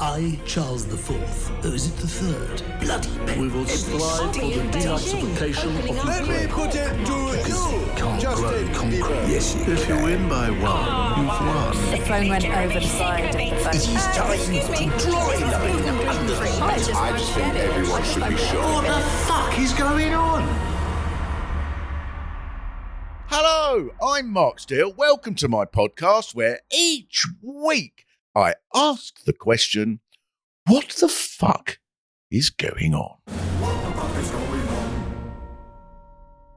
I, Charles the Fourth, or is it the third? Bloody pen. We will strive for the denazification of Let me put it to you. Can't Justin grow Bieber. concrete. Yes, you If you win by one, you've won. The phone went over the side of the phone. It is time to join I just think everyone should be sure. What the fuck is going on? Hello, I'm Mark Steel. Welcome to my podcast where each week I ask the question what the fuck is going on?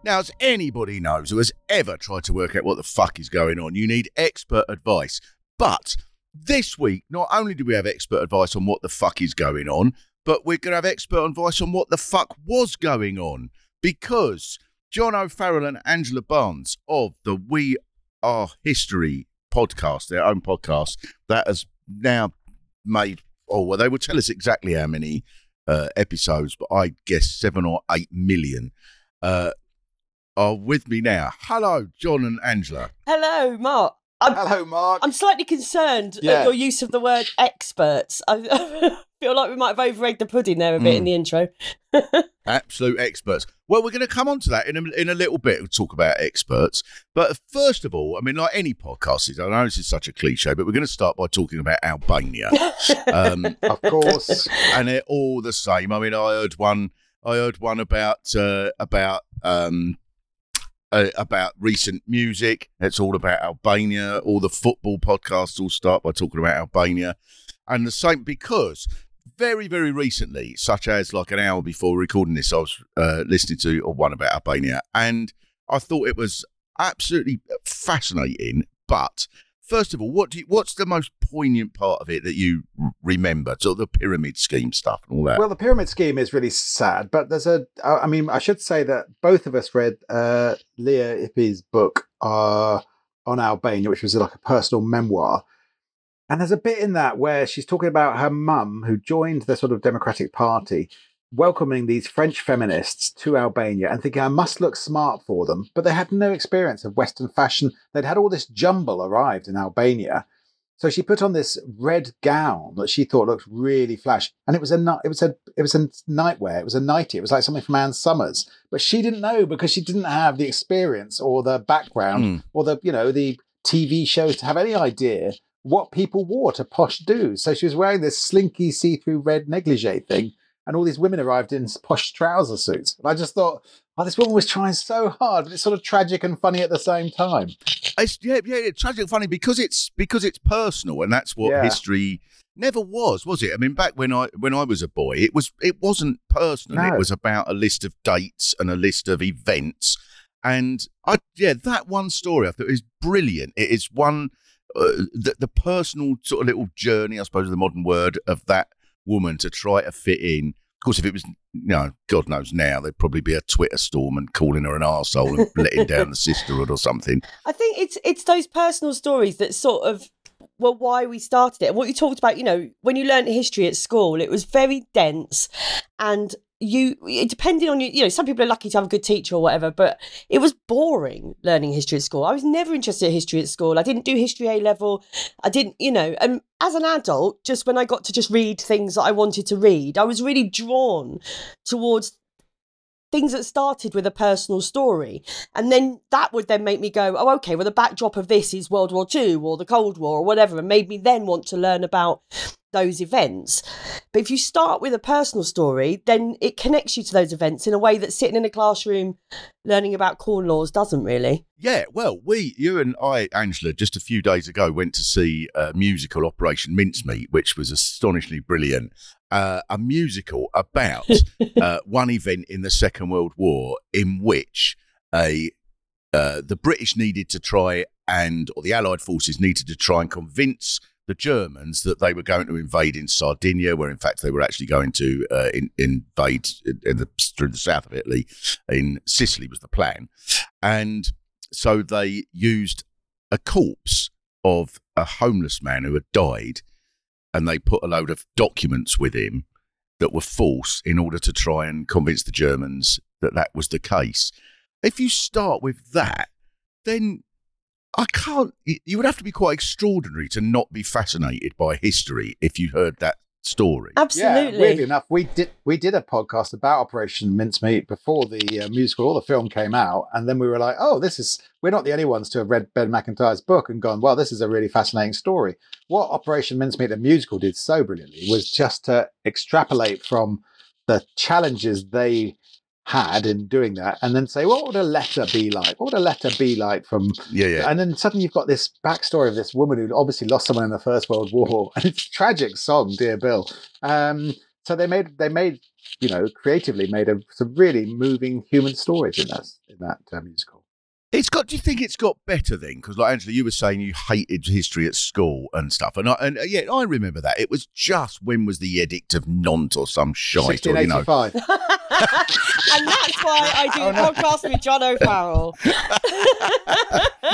Now, as anybody knows who has ever tried to work out what the fuck is going on, you need expert advice. But this week, not only do we have expert advice on what the fuck is going on, but we're going to have expert advice on what the fuck was going on. Because John O'Farrell and Angela Barnes of the We Are History podcast, their own podcast, that has now made, oh, well, they will tell us exactly how many uh, episodes, but I guess seven or eight million, uh, are with me now. Hello, John and Angela. Hello, Mark. I'm, Hello, Mark. I'm slightly concerned Yeah. at your use of the word experts. I feel like we might have over the pudding there a bit Hmm. in the intro. Absolute experts. Well, we're going to come on to that in a, in a little bit. We'll talk about experts. But first of all, I mean, like any podcast is, I know this is such a cliche, but we're going to start by talking about Albania. um, of course. and they're all the same. I mean, I heard one. I heard one about uh, about um, uh, about recent music. It's all about Albania. All the football podcasts all start by talking about Albania, and the same because very very recently, such as like an hour before recording this, I was uh, listening to one about Albania, and I thought it was absolutely fascinating. But first of all, what do you, what's the most poignant part of it that you remember? Of the pyramid scheme stuff and all that. Well, the pyramid scheme is really sad, but there's a. I mean, I should say that both of us read uh, Lea Ypi's book uh, on Albania, which was like a personal memoir. And there's a bit in that where she's talking about her mum, who joined the sort of Democratic Party, welcoming these French feminists to Albania and thinking I must look smart for them. But they had no experience of Western fashion. They'd had all this jumble arrived in Albania. So she put on this red gown that she thought looked really flash, and it was a it was a it was a nightwear. It was a nightie. It was like something from Ann Summers, but she didn't know because she didn't have the experience or the background Mm. or the you know the TV shows to have any idea what people wore to posh do. So she was wearing this slinky see-through red negligee thing, and all these women arrived in posh trouser suits. And I just thought, oh, this woman was trying so hard, but it's sort of tragic and funny at the same time. It's yeah, yeah, it's tragic funny because it's because it's personal, and that's what Yeah. history never was, was it? I mean, back when I when I was a boy, it was it wasn't personal. No. It was about a list of dates and a list of events, and I yeah, that one story I thought is brilliant. It is one uh, the the personal sort of little journey, I suppose, the modern word of that woman to try to fit in. Of course, if it was, you know, God knows now, there'd probably be a Twitter storm and calling her an arsehole and letting down the sisterhood or something. I think it's it's those personal stories that sort of well why we started it. What you talked about, you know, when you learned history at school, it was very dense and you depending on you you know some people are lucky to have a good teacher or whatever but it was boring learning history at school. I was never interested in history at school. I didn't do history a level. I didn't you know and as an adult just when i got to just read things that i wanted to read i was really drawn towards things that started with a personal story. And then that would then make me go oh okay well the backdrop of this is world war ii or the cold war or whatever and made me then want to learn about those events but if you start with a personal story then it connects you to those events in a way that sitting in a classroom learning about corn laws doesn't really Yeah, well, we, you and I, Angela, just a few days ago went to see a musical Operation Mincemeat, which was astonishingly brilliant. Uh, a musical about uh, one event in the Second World War in which a uh, the British needed to try and, or the Allied forces needed to try and convince the Germans that they were going to invade in Sardinia, where in fact they were actually going to uh, in, invade in the, through the south of Italy, in Sicily was the plan, and so they used a corpse of a homeless man who had died, and they put a load of documents with him that were false in order to try and convince the Germans that that was the case. If you start with that, then I can't. You would have to be quite extraordinary to not be fascinated by history if you heard that story. Absolutely. Yeah, weirdly enough, we did we did a podcast about Operation Mincemeat before the uh, musical or the film came out, and then we were like, "Oh, this is we're not the only ones to have read Ben Macintyre's book and gone, well, this is a really fascinating story." What Operation Mincemeat the musical did so brilliantly was just to extrapolate from the challenges they had in doing that, and then say, "What would a letter be like? What would a letter be like from Yeah, yeah. and then suddenly you've got this backstory of this woman who obviously lost someone in the First World War, and it's a tragic song, dear Bill. Um, so they made they made you know creatively made a, some really moving human stories in that in that uh, musical. It's got. Do you think it's got better then? Because, like Angela, you were saying you hated history at school and stuff, and I, and uh, yeah, I remember that. It was just when was the Edict of Nantes or some shite, or you know, 1685. and that's why I do Oh, a podcast with John O'Farrell.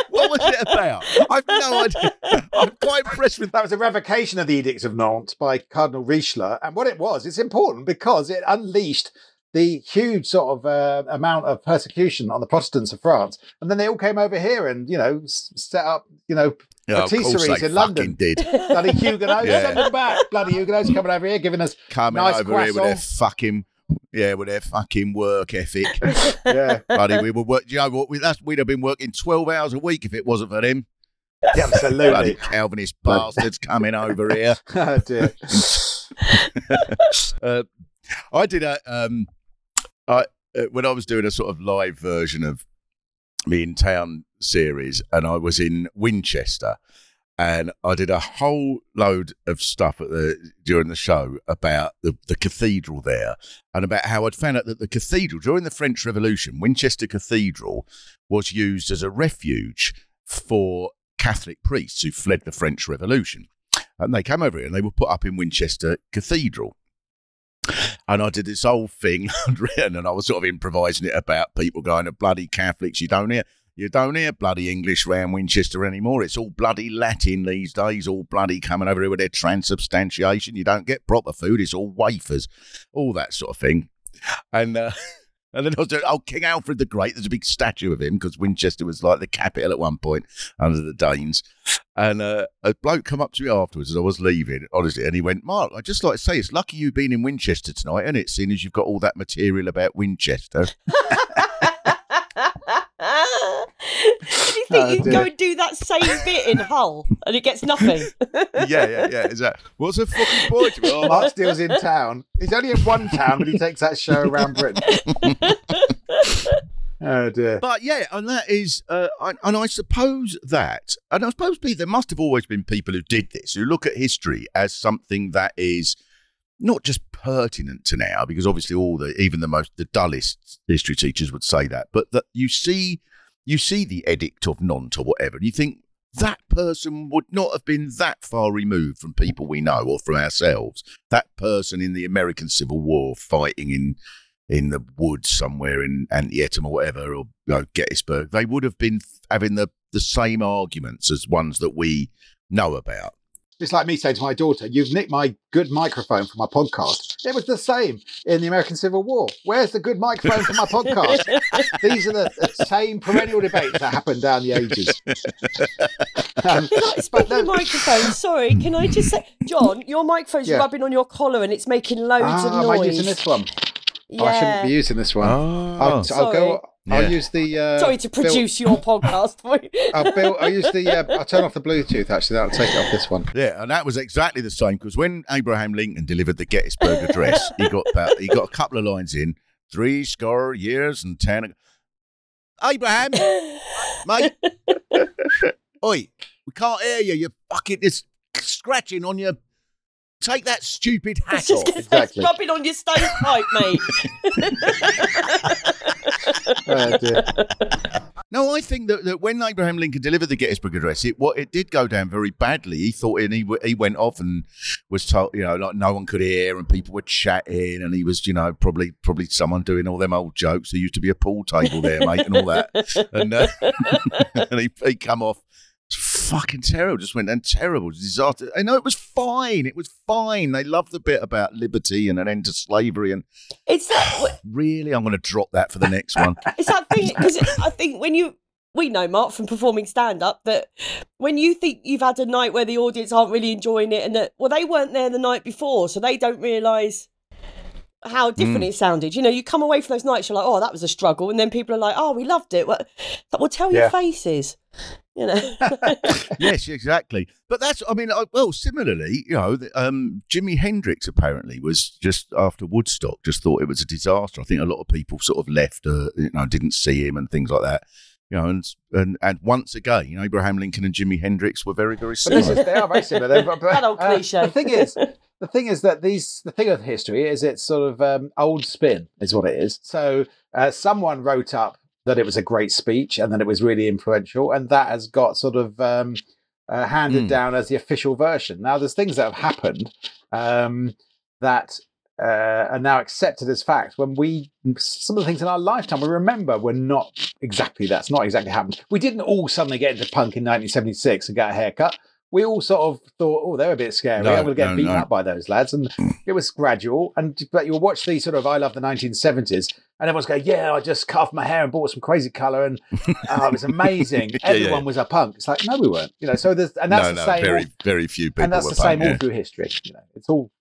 what was it about? I've no idea. I'm quite impressed with That was a revocation of the Edict of Nantes by Cardinal Richelieu, and what it was, it's important because it unleashed the huge sort of uh, amount of persecution on the Protestants of France, and then they all came over here and you know s- set up you know Yeah, patisseries in London. did. bloody Huguenots, Yeah. send them back. Bloody Huguenots coming over here, giving us Coming Nice over here with their fucking yeah, with their fucking work ethic. yeah, buddy, we were work. You know what? We, that's, we'd have been working twelve hours a week if it wasn't for them. yeah Bloody absolutely. Calvinist bastards coming over here. oh dear. uh, I did a um, I uh, when I was doing a sort of live version of me in town series, and I was in Winchester, and I did a whole load of stuff at the during the show about the, the cathedral there, and about how I'd found out that the cathedral during the French Revolution, Winchester Cathedral, was used as a refuge for Catholic priests who fled the French Revolution. And they came over here and they were put up in Winchester Cathedral. And I did this whole thing I'd written and I was sort of improvising it about people going to bloody Catholics. You don't hear you don't hear bloody English round Winchester anymore. It's all bloody Latin these days, all bloody coming over here with their transubstantiation. You don't get proper food, it's all wafers, all that sort of thing. And uh, and then I was doing, oh, King Alfred the Great, there's a big statue of him because Winchester was like the capital at one point under the Danes. And uh, a bloke come up to me afterwards as I was leaving, honestly, and he went, Mark, I'd just like to say it's lucky you've been in Winchester tonight, isn't it? Seeing as you've got all that material about Winchester. do you think Oh, you can go and do that same bit in Hull and it gets nothing? yeah, yeah, yeah. Exactly. what's a fucking point? to it? Oh, Mark Steel's in town. He's only in one town, but he takes that show around Britain. oh dear. But yeah, and that is, uh, and I suppose that, and I suppose pe- there must have always been people who did this, who look at history as something that is not just pertinent to now, because obviously all the, even the most, the dullest history teachers would say that, but that you see, you see the Edict of Nantes or whatever, and you think that person would not have been that far removed from people we know or from ourselves. That person in the American Civil War fighting in in the woods somewhere in Antietam or whatever, or you know, Gettysburg, they would have been having the, the same arguments as ones that we know about. It's like me saying to my daughter, "You've nicked my good microphone for my podcast." It was the same in the American Civil War. Where's the good microphone for my podcast? These are the, the same perennial debates that happen down the ages. Um, Can I, speaking no- of microphones, sorry, can I just say, John, your microphone's Yeah. rubbing on your collar and it's making loads ah, of am I noise. using this one? yeah. Oh, I shouldn't be using this one. Oh, I'll, I'll Sorry. go. I'll use the. Uh, Sorry to Bill- produce your podcast for you. I'll, Bill, I'll use the. Uh, I'll turn off the Bluetooth. Actually, that'll take it off this one. yeah, and that was exactly the same because when Abraham Lincoln delivered the Gettysburg Address, he got about, he got a couple of lines in three score years and ten. Abraham, mate, oi, we can't hear you. You're fucking it's scratching on your. Take that stupid hat It's just off. Exactly. rubbing on your stovepipe, mate. Oh. No, I think that, that when Abraham Lincoln delivered the Gettysburg Address, it what it did go down very badly. He thought, and he he went off and was told, you know, like no one could hear, and people were chatting, and he was, you know, probably probably someone doing all them old jokes. There used to be a pool table there, mate, and all that, and uh, and he he come off. Fucking terrible. Just went down terrible disaster. I know it was fine. It was fine. They loved the bit about liberty and an end to slavery. And It's that. really, I'm going to drop that for the next one. It's that thing because I think when you we know Mark from performing stand up that when you think you've had a night where the audience aren't really enjoying it and that well they weren't there the night before so they don't realise how different Mm. it sounded. You know, you come away from those nights, you're like, oh, that was a struggle, and then people are like, oh, we loved it. Well, well tell Yeah. your faces. You know, yes, exactly. But that's, I mean, well, similarly, you know, um, Jimi Hendrix apparently was just after Woodstock, just thought it was a disaster. I think a lot of people sort of left, uh, you know, didn't see him and things like that. You know, and and and once again, you know, Abraham Lincoln and Jimi Hendrix were very, very But this similar. is, they are very similar. They're- but, That old uh, cliche. The thing is, the thing is that these the thing of history is it's sort of um, old spin is what it is. So uh, someone wrote up that it was a great speech and that it was really influential, and that has got sort of um, uh, handed Hmm. down as the official version. Now, there's things that have happened um, that. Uh, are now accepted as fact when we some of the things in our lifetime we remember were not exactly that's not exactly happened we didn't all suddenly get into punk in 1976 and get a haircut we all sort of thought, oh, they're a bit scary. No, I'm going to get no, beaten no. up by those lads. And it was gradual. And but you'll watch the sort of I love the 1970s, and everyone's going, yeah, I just cut off my hair and bought some crazy color, and oh, it was amazing. Yeah, Everyone yeah. was a punk. It's like no, we weren't. You know, so there's and that's the no, same. very, all, very few people and that's the same punk, all yeah. through history. You know, it's all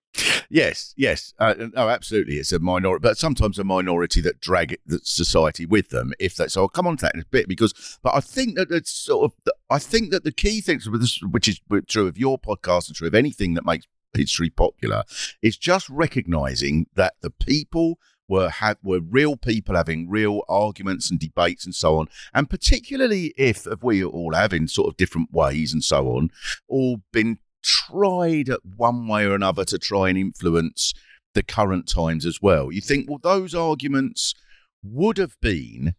Yes, yes. Uh, no, absolutely. It's a minority, but sometimes a minority that drag the society with them. If that's, so I'll come on to that in a bit because, but I think that it's sort of, I think that the key things which is true of your podcast and true of anything that makes history popular, is just recognizing that the people were have were real people having real arguments and debates and so on, and particularly if, if we all have in sort of different ways and so on, all been tried one way or another to try and influence the current times as well. You think, well, those arguments would have been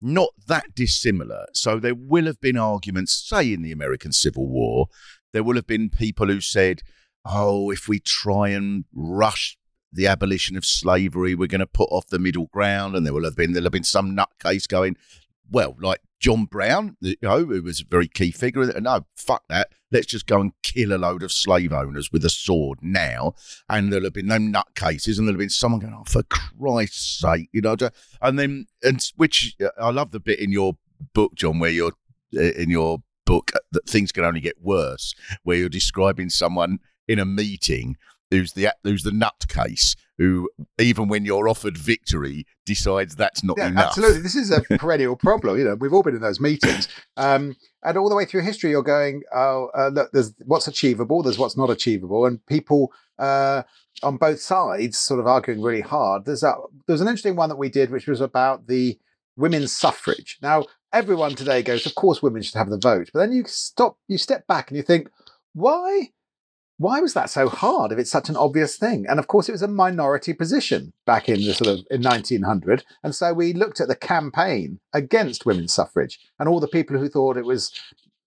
not that dissimilar. So there will have been arguments, say, in the American Civil War, there will have been people who said, oh, if we try and rush the abolition of slavery, we're going to put off the middle ground. And there will have been, there'll have been some nutcase going, well, like John Brown, you know, who was a very key figure. No, fuck that. Let's just go and kill a load of slave owners with a sword now. And there'll have been no nutcases, and there'll have been someone going, oh, for Christ's sake, you know. And then, and which uh, I love the bit in your book, John, where you're uh, in your book uh, that things can only get worse, where you're describing someone in a meeting who's the who's the nutcase who, even when you're offered victory, decides that's not Yeah, enough. absolutely. This is a perennial problem. You know, we've all been in those meetings, um, and all the way through history, you're going, "Oh, uh, look, there's what's achievable, there's what's not achievable," and people uh, on both sides sort of arguing really hard. There's a there's an interesting one that we did, which was about the women's suffrage. Now, everyone today goes, "Of course, women should have the vote," but then you stop, you step back, and you think, why? Why was that so hard if it's such an obvious thing? And of course, it was a minority position back in the sort of in 1900. And so we looked at the campaign against women's suffrage and all the people who thought it was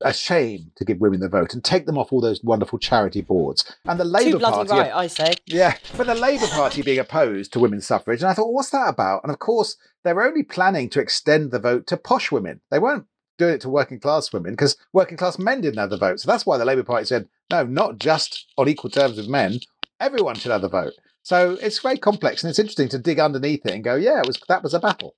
a shame to give women the vote and take them off all those wonderful charity boards. And the too Labour bloody Party, right, I say. yeah, but the Labour Party being opposed to women's suffrage. And I thought, what's that about? And of course, they were only planning to extend the vote to posh women. They weren't doing it to working class women because working class men didn't have the vote. So that's why the Labour Party said, no, not just on equal terms with men, everyone should have the vote. So it's very complex and it's interesting to dig underneath it and go, yeah, it was that was a battle.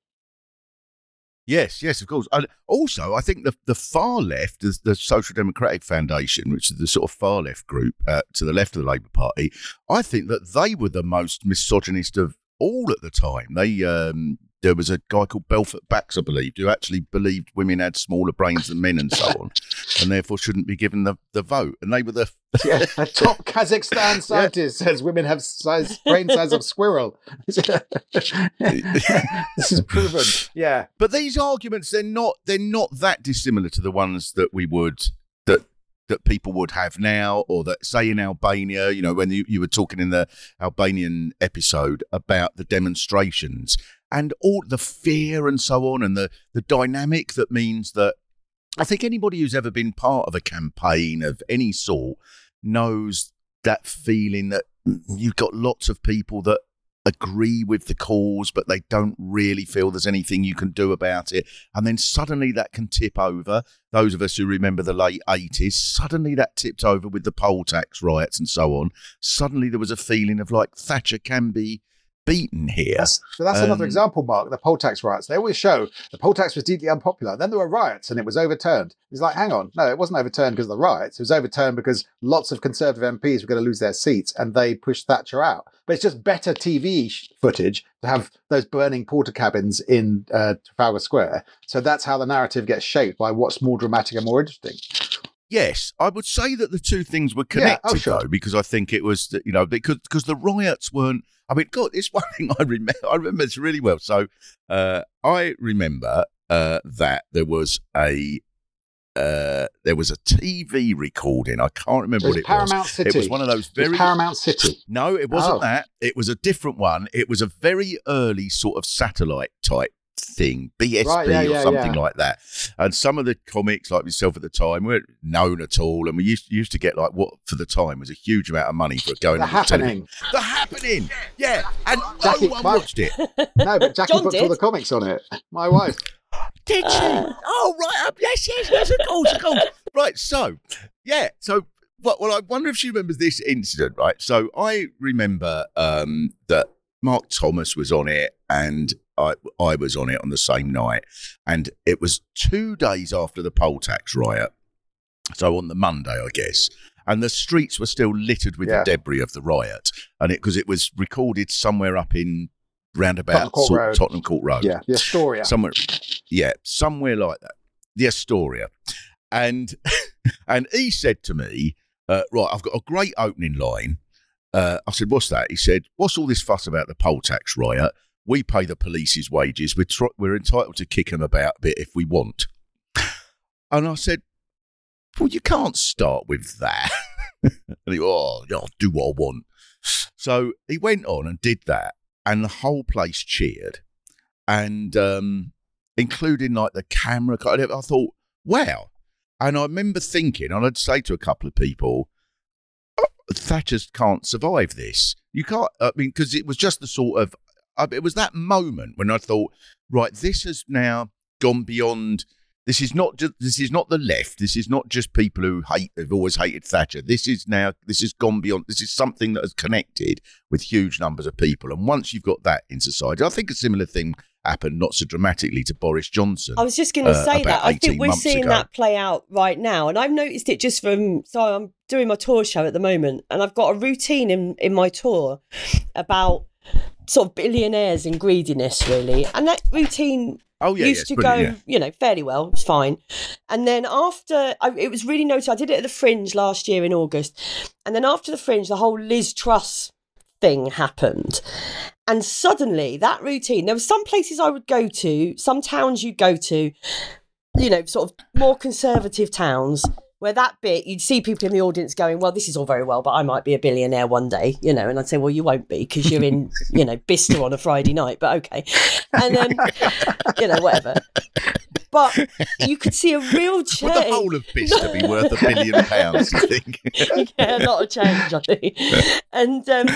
Yes, yes, of course. And also, I think the the far left, the, Social Democratic Foundation, which is the sort of far left group uh, to the left of the Labour Party, I think that they were the most misogynist of all at the time. They um, there was a guy called Belfort Bax, I believe, who actually believed women had smaller brains than men and so on, and therefore shouldn't be given the, the vote. And they were the Yeah, top Kazakhstan scientist says women have size brain size of squirrel. this is proven. Yeah. But these arguments, they're not they're not that dissimilar to the ones that we would that that people would have now, or that say in Albania. You know, when you, you were talking in the Albanian episode about the demonstrations, and all the fear and so on, and the the dynamic that means that I think anybody who's ever been part of a campaign of any sort knows that feeling that you've got lots of people that agree with the cause, but they don't really feel there's anything you can do about it. And then suddenly that can tip over. Those of us who remember the late 80s, suddenly that tipped over with the poll tax riots and so on. Suddenly there was a feeling of like Thatcher can be beaten here. That's, so that's another Um, example, Mark. The poll tax riots. They always show the poll tax was deeply unpopular. Then there were riots and it was overturned. It's like, hang on, no, it wasn't overturned because of the riots. It was overturned because lots of Conservative MPs were going to lose their seats and they pushed Thatcher out. But it's just better TV footage to have those burning Portakabins in uh, Trafalgar Square. So that's how the narrative gets shaped by what's more dramatic and more interesting. Yes, I would say that the two things were Yeah, connected oh, sure. though, because I think it was you know because because the riots weren't. I mean, God, it's one thing I remember. I remember this really well. So uh, I remember uh, that there was a uh, there was a TV recording. I can't remember It what it Paramount was. City. It was one of those very Paramount City. no, it wasn't Oh. that. It was a different one. It was a very early sort of satellite type thing, BSB Right, yeah, or yeah, something yeah. like that. And some of the comics, like myself at the time, weren't known at all. And we used used to get like what for the time was a huge amount of money for going The on television. happening. The happening, yeah. And Jackie, no one my- watched it. No, but Jackie John puts all the comics on it. My wife. Did she? oh, right. up. Yes, yes, yes, of course, of course. Right. So, yeah. So, well, well, I wonder if she remembers this incident, right? So, I remember um, that Mark Thomas was on it and I, I was on it on the same night. And it was two days after the poll tax riot. So, on the Monday, I guess. And the streets were still littered with Yeah. the debris of the riot. And it, because it was recorded somewhere up in Tottenham roundabout Court sort- Road. Tottenham Court Road Yeah, the Astoria. somewhere yeah somewhere like that the astoria and and he said to me uh, right i've got a great opening line uh, i said what's that he said what's all this fuss about the poll tax riot we pay the police's wages we're, tr- we're entitled to kick them about a bit if we want and i said well you can't start with that and he oh yeah, i'll do what i want so he went on and did that and the whole place cheered and um, including like the camera. I thought, wow. And I remember thinking, and I'd say to a couple of people, "Oh, Thatcher can't survive this. You can't. I mean, because it was just the sort of. Uh, It was that moment when I thought, right, this has now gone beyond. This is not just. This is not the left. This is not just people who hate. Have always hated Thatcher. This is now. This has gone beyond. This is something that has connected with huge numbers of people. And once you've got that in society, I think a similar thing happened, not so dramatically, to Boris Johnson. I was just going to uh, say that. I think we're seeing ago. that play out right now. And I've noticed it just from, so I'm doing my tour show at the moment, and I've got a routine in, in my tour about sort of billionaires and greediness, really. And that routine Oh yeah, yeah, used it's to go, you know, fairly well. It's fine. And then after, I, it was really noticed. I did it at the Fringe last year in August, and then after the Fringe, the whole Liz Truss thing happened, and suddenly that routine. There were some places I would go to, some towns you'd go to, you know, sort of more conservative towns. Where that bit, you'd see people in the audience going, "Well, this is all very well, but I might be a billionaire one day," you know. And I'd say, "Well, you won't be because you're in, you know, Bicester on a Friday night." But okay, and then, you know, whatever. But you could see a real change. Would the whole of Bicester be worth a billion pounds? You think? yeah, a lot of change, I think. And um,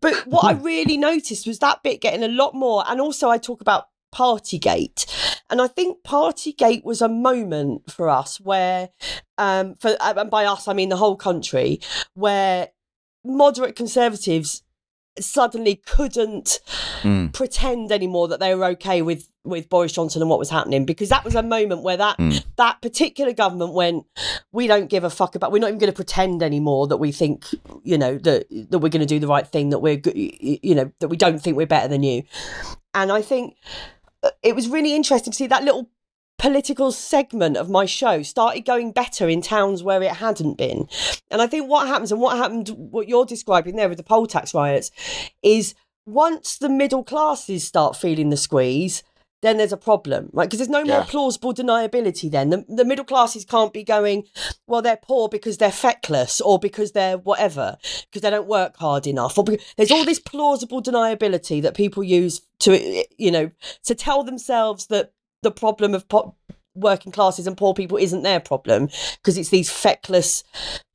but what I really noticed was that bit getting a lot more, and also I talk about Partygate, and I think Partygate was a moment for us where, um, for and by us I mean the whole country, where moderate conservatives suddenly couldn't Mm. pretend anymore that they were okay with with Boris Johnson and what was happening because that was a moment where that Mm. that particular government went we don't give a fuck about we're not even going to pretend anymore that we think you know that that we're going to do the right thing that we're you know that we don't think we're better than you and I think uh, Uh, it was really interesting to see that little political segment of my show started going better in towns where it hadn't been. And I think what happens and what happened, what you're describing there with the poll tax riots, is once the middle classes start feeling the squeeze, then there's a problem, right? Because there's no more plausible deniability then. The, the middle classes can't be going, well, they're poor because they're feckless or because they're whatever, because they don't work hard enough. Or because, there's all this plausible deniability that people use to, you know, to tell themselves that the problem of po- working classes and poor people isn't their problem because it's these feckless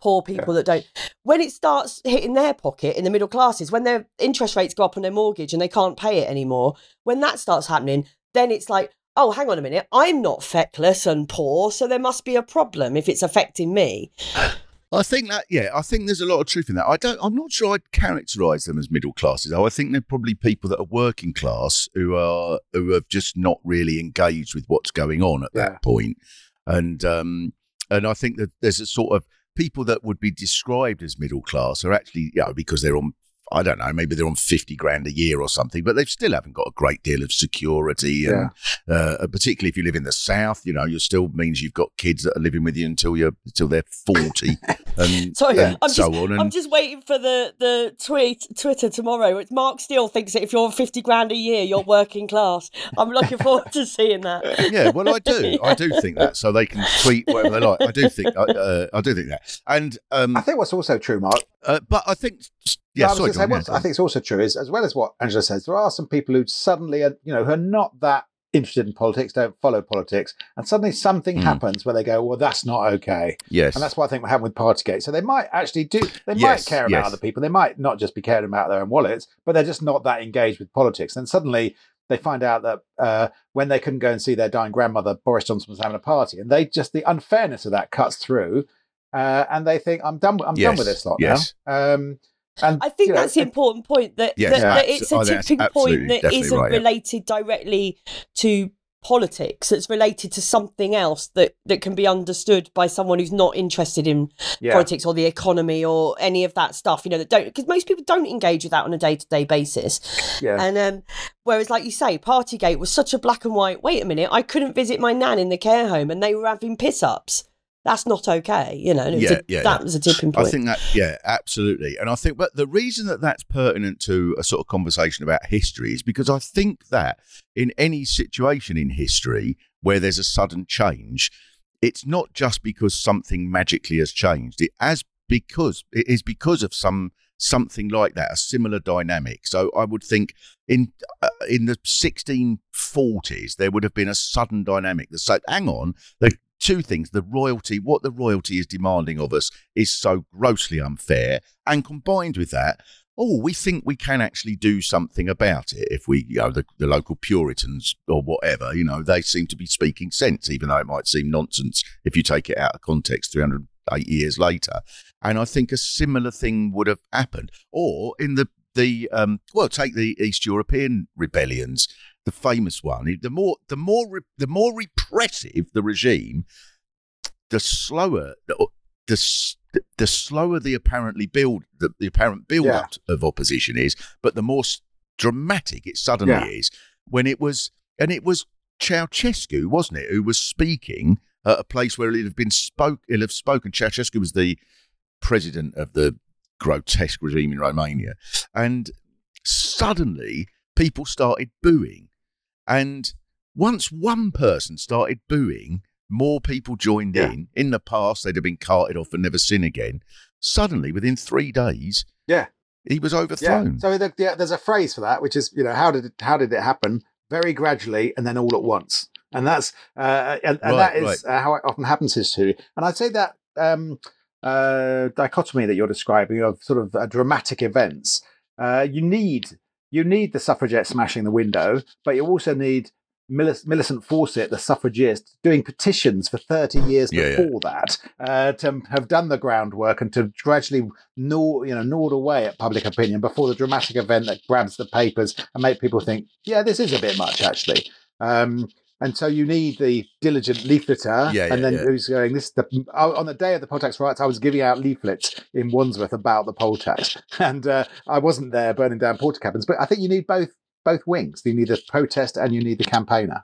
poor people that don't when it starts hitting their pocket in the middle classes when their interest rates go up on their mortgage and they can't pay it anymore when that starts happening then it's like oh hang on a minute i'm not feckless and poor so there must be a problem if it's affecting me I think that yeah, I think there's a lot of truth in that. I don't. I'm not sure I'd characterise them as middle classes. Though I think they're probably people that are working class who are who have just not really engaged with what's going on at Yeah. that point. And um, and I think that there's a sort of people that would be described as middle class are actually you know because they're on. I don't know, maybe they're on 50 grand a year or something, but they still haven't got a great deal of security. And uh, particularly if you live in the South, you know, you still means you've got kids that are living with you until you're, until they're 40 and, Sorry, and I'm so just, on. And I'm just waiting for the the tweet Twitter tomorrow. It's Mark Steel thinks that if you're on fifty grand a year, you're working class. I'm looking forward to seeing that. yeah, well, I do. I do think that. So they can tweet whatever they like. I do think, uh, I do think that. And, um, I think what's also true, Mark. uh, but I think, yeah, I sorry, John, yeah, I think it's also true is as well as what Angela says, there are some people who suddenly are, you know, who are not that interested in politics, don't follow politics, and suddenly something Mm. happens where they go, well, that's not okay. yes. And that's what I think will happen with Partygate. So they might actually do, they might Yes, care about yes. other people. They might not just be caring about their own wallets, but they're just not that engaged with politics. And suddenly they find out that uh, when they couldn't go and see their dying grandmother, Boris Johnson was having a party. And they just, the unfairness of that cuts through. Uh, and they think, I'm done, I'm done with this lot yes. now. Um, and I think you know, that's the important point that, Yes, that, yeah, that it's a oh, tipping absolutely, point that isn't right, yeah. related directly to politics. It's related to something else that, that can be understood by someone who's not interested in yeah. politics or the economy or any of that stuff. You know that don't because most people don't engage with that on a day to day basis. Yeah. And um, whereas, like you say, Partygate was such a black and white. Wait a minute, I couldn't visit my nan in the care home, and they were having piss ups. That's not okay, you know. and it was Yeah, a- yeah, that yeah. was a tipping point. I think that, yeah, absolutely. And I think, but the reason that that's pertinent to a sort of conversation about history is because I think that in any situation in history where there's a sudden change, it's not just because something magically has changed. It has because it is because of some something like that, a similar dynamic. So I would think in uh, in the 1640s there would have been a sudden dynamic that said, "Hang on, the two things: the royalty, what the royalty is demanding of us, is so grossly unfair, and combined with that." Oh, we think we can actually do something about it if we, you know, the, the local Puritans or whatever, you know, they seem to be speaking sense, even though it might seem nonsense if you take it out of context 308 years later. And I think a similar thing would have happened. Or in the, the um, well, take the East European rebellions, the famous one. The more, the more, re- the more repressive the regime, the slower, the, the, the slower the apparently build, the, the apparent build Yeah. up of opposition is, but the more dramatic it suddenly Yeah. is. When it was, and it was Ceausescu, wasn't it, who was speaking at a place where he'd have been spoke, he'll have spoken. Ceausescu was the president of the grotesque regime in Romania, and suddenly people started booing, and once one person started booing, more people joined Yeah. in. In the past, they'd have been carted off and never seen again. Suddenly, within three days, Yeah. he was Yeah. overthrown. So the, yeah, there's a phrase for that, which is you know how did it, how did it happen? Very gradually and then all at once, and that's uh, and, and Right, that is uh, how it often happens in history. And I'd say that um, uh, dichotomy that you're describing of sort of uh, dramatic events, uh, you need you need the suffragette smashing the window, but you also need Millicent Fawcett, the suffragist, doing petitions for 30 years Yeah, yeah. before that uh, to have done the groundwork and to gradually gnaw, you know, gnawed away at public opinion before the dramatic event that grabs the papers and make people think, yeah, this is a bit much actually. Um, and so you need the diligent leafleter, Yeah, and then yeah. who's going? This is the oh, on the day of the poll tax riots. I was giving out leaflets in Wandsworth about the poll tax, and uh, I wasn't there burning down Portakabins. But I think you need both both wings. You need the protest and you need the campaigner.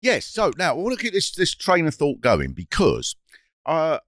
Yes. So now we'll look at this this train of thought going because uh,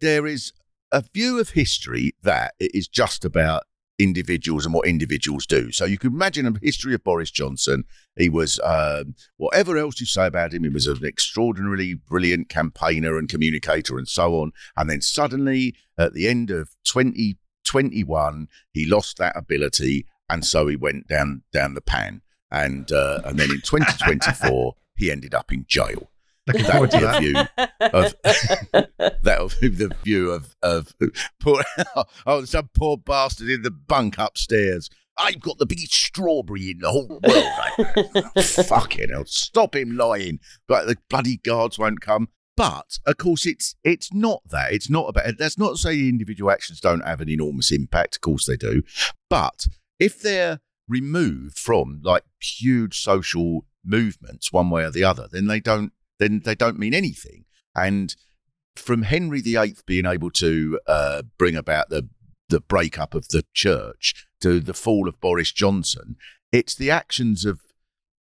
there is a view of history that it is just about individuals and what individuals do. So you can imagine a history of Boris Johnson. He was um, whatever else you say about him. He was an extraordinarily brilliant campaigner and communicator and so on. And then suddenly, at the end of 2021, he lost that ability, and so he went down down the pan. And uh, and then in 2024, he ended up in jail. Looking That forward would to be a that. view of that would be the view of of poor oh some poor bastard in the bunk upstairs. I've got the biggest strawberry in the whole world. Fucking hell! Stop him lying. But the bloody guards won't come. But of course, it's it's not that. It's not about. That's not to say individual actions don't have an enormous impact. Of course they do. But if they're removed from like huge social movements, one way or the other, then they don't. Then they don't mean anything. And from Henry VIII being able to uh, bring about the the breakup of the church to the fall of Boris Johnson, it's the actions of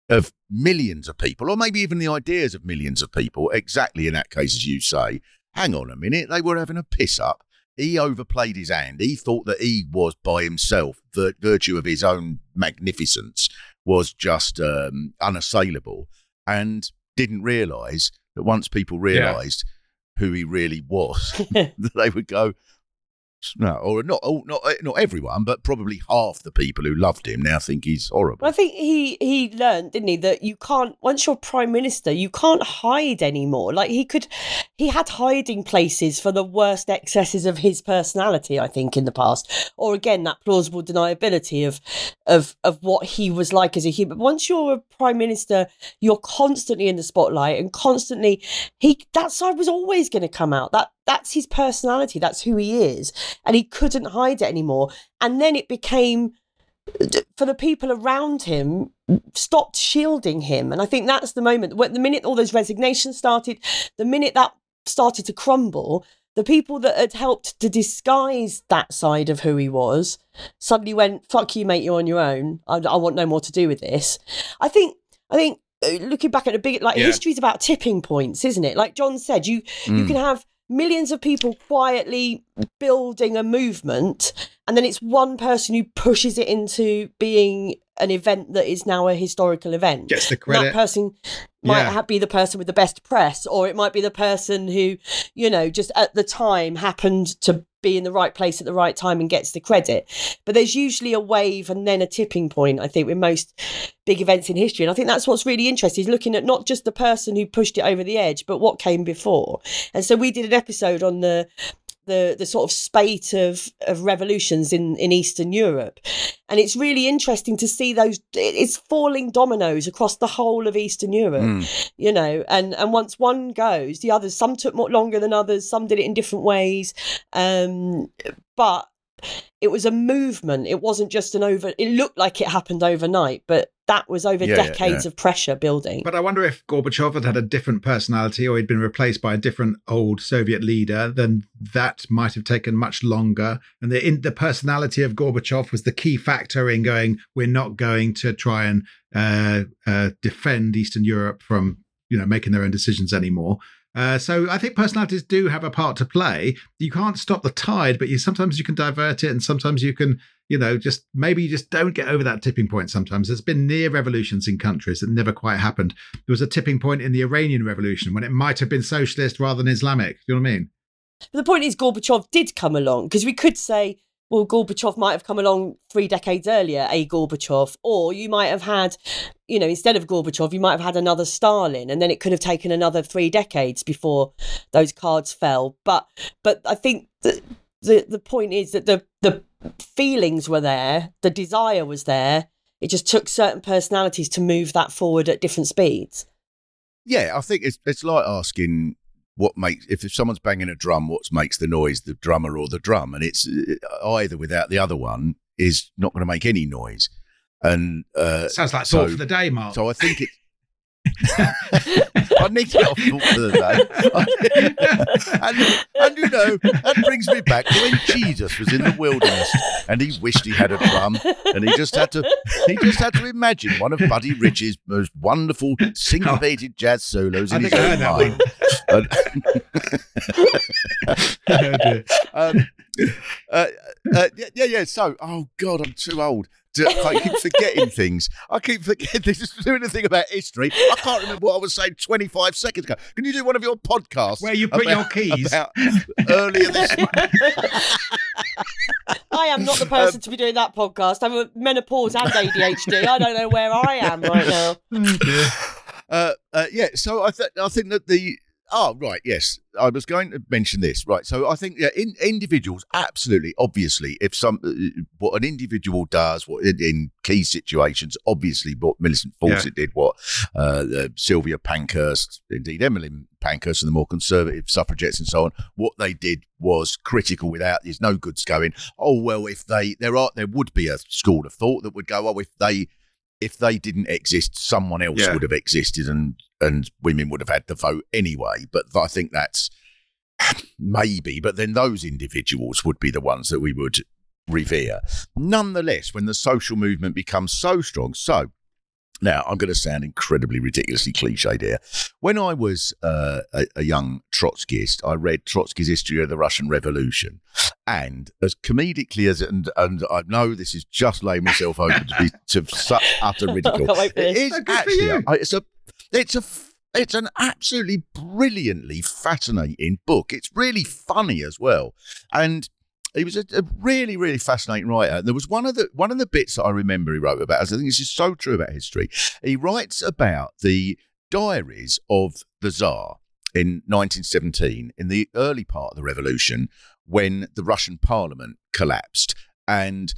of millions of people, or maybe even the ideas of millions of people, exactly in that case, as you say. Hang on a minute, they were having a piss up. He overplayed his hand. He thought that he was by himself, virtue of his own magnificence was just um, unassailable, and didn't realise that once people realised who he really was, that they would go, no, or not, all- not, eh, not everyone, but probably half the people who loved him now think he's horrible. Well, I think he he learned, didn't he, that you can't once you're prime minister, you can't hide anymore. Like he could, he had hiding places for the worst excesses of his personality. I think in the past, or again that plausible deniability of of of what he was like as a human. Once you're a prime minister, you're constantly in the spotlight and constantly he that side was always going to come out. That that's his personality. That's who he is, and he couldn't hide it anymore. And then it became for the people around him stopped shielding him and i think that's the moment when the minute all those resignations started the minute that started to crumble the people that had helped to disguise that side of who he was suddenly went fuck you mate you're on your own i, I want no more to do with this i think i think uh, looking back at a big like Yeah. history's about tipping points isn't it like john said you you Mm. can have millions of people quietly building a movement and then it's one person who pushes it into being an event that is now a historical event Gets the And credit. that person might Yeah. be the person with the best press or it might be the person who you know just at the time happened to be in the right place at the right time and gets the credit. But there's usually a wave and then a tipping point i think with most big events in history. And i think that's what's really interesting is looking at not just the person who pushed it over the edge but what came before. And so we did an episode on the the the sort of spate of of revolutions in in Eastern Europe, and it's really interesting to see those. It's falling dominoes across the whole of Eastern Europe, Mm. you know. And and once one goes, the others. Some took more longer than others. Some did it in different ways, um, but it was a movement. It wasn't just an over. It looked like it happened overnight, but that was over Yeah, yeah, decades yeah. of pressure building. But I wonder if Gorbachev had had a different personality or he'd been replaced by a different old Soviet leader, then that might have taken much longer. And the in, the personality of Gorbachev was the key factor in going, we're not going to try and uh, uh, defend Eastern Europe from you know making their own decisions anymore. Uh, so I think personalities do have a part to play. You can't stop the tide, but you sometimes you can divert it, and sometimes you can you know, just maybe you just don't get over that tipping point sometimes. There's been near revolutions in countries that never quite happened. There was a tipping point in the Iranian revolution when it might have been socialist rather than Islamic. Do you know what I mean? The point is, Gorbachev did come along because we could say, well, Gorbachev might have come along three decades earlier, a Gorbachev, or you might have had, you know, instead of Gorbachev, you might have had another Stalin, and then it could have taken another three decades before those cards fell. But, but I think that the the point is that the the feelings were there, the desire was there. It just took certain personalities to move that forward at different speeds. yeah, I think it's it's like asking what makes if, if someone's banging a drum, what makes the noise, the drummer or the drum, and it's uh, either without the other one is not going to make any noise. And uh, Sounds like so- thought for the day, Mark. So I think it. I need to get off thought for the day. and, and you know, that brings me back to when Jesus was in the wilderness and he wished he had a drum and he just had to he just had to imagine one of Buddy Rich's most wonderful syncopated jazz solos I in his own mind. Um, uh, uh, yeah, yeah. So, oh God, I'm too old. To, I keep forgetting things. I keep forgetting this. Is doing the thing about history. I can't remember what I was saying 25 seconds ago. Can you do one of your podcasts Where you put your keys. about earlier this I am not the person to be doing that podcast. I'm a menopause and ADHD. I don't know where I am right now. uh, uh, yeah, so I, th- I think that the oh right yes. I was going to mention this right so I think yeah in, individuals absolutely obviously if some uh, what an individual does what in, in key situations obviously what Millicent Fawcett did what uh, uh, Sylvia Pankhurst indeed Emily Pankhurst and the more conservative suffragettes and so on what they did was critical without there's no goods going oh well if they there are there would be a school of thought that would go oh if they if they didn't exist, someone else Yeah. would have existed, and and women would have had the vote anyway. But I think that's maybe. But then those individuals would be the ones that we would revere. Nonetheless, when the social movement becomes so strong, so. Now, I'm going to sound incredibly ridiculously cliched here. When I was uh, a, a young Trotskyist, I read Trotsky's History of the Russian Revolution. And as comedically as, and, and I know this is just laying myself open to be to such utter ridicule. can't wait for It this. is Oh, good for actually, you. I- it's a, it's a, f- it's an absolutely brilliantly fascinating book. It's really funny as well, and he was a, a really, really fascinating writer. There was one of the one of the bits that I remember he wrote about. I think this is so true about history. He writes about the diaries of the Tsar in 1917, in the early part of the revolution, when the Russian Parliament collapsed, and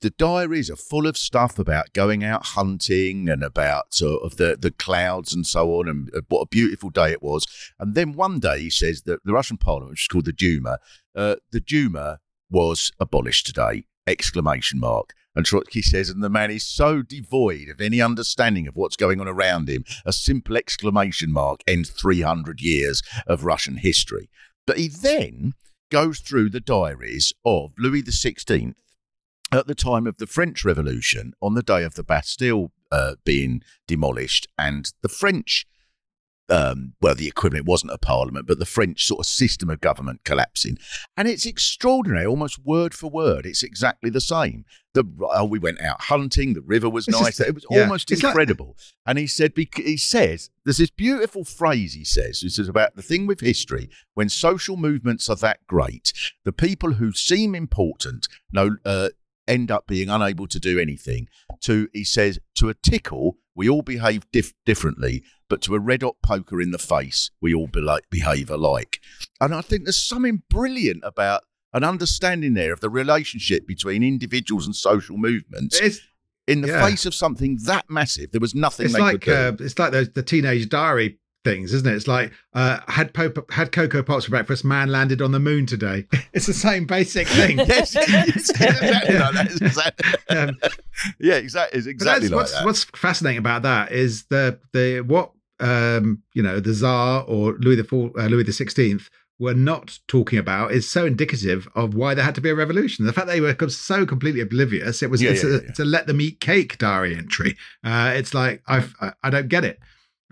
the diaries are full of stuff about going out hunting and about sort of the, the clouds and so on and uh, what a beautiful day it was. And then one day he says that the Russian parliament, which is called the Duma, uh, the Duma was abolished today, exclamation mark. And Trotsky says, and the man is so devoid of any understanding of what's going on around him, a simple exclamation mark ends 300 years of Russian history. But he then goes through the diaries of Louis XVI at the time of the French Revolution, on the day of the Bastille uh, being demolished, and the French, um, well, the equivalent wasn't a parliament, but the French sort of system of government collapsing. And it's extraordinary, almost word for word. It's exactly the same. The oh, we went out hunting. The river was It's nice. just- it was yeah. almost It's like- incredible. and he said, he says, there's this beautiful phrase he says. This is about the thing with history. When social movements are that great, the people who seem important no uh, end up being unable to do anything. To he says, to a tickle, we all behave dif- differently, but to a red hot poker in the face, we all be- behave alike. And I think there's something brilliant about an understanding there of the relationship between individuals and social movements. It's in the yeah. face of something that massive, there was nothing it's like uh, it's like those the teenage diary things, isn't it? It's like uh, had Pope, had cocoa pops for breakfast. Man landed on the moon today. It's the same basic thing. yes, exactly like. It's exactly- Um, yeah, exactly. It's exactly like what's, that. What's fascinating about that is the the what um, you know the Tsar or Louis the Four, uh, Louis the Sixteenth were not talking about is so indicative of why there had to be a revolution. The fact they were so completely oblivious, it was Yeah, it's, yeah, a, yeah, yeah. it's a let them eat cake diary entry. Uh, it's like I've, I I don't get it.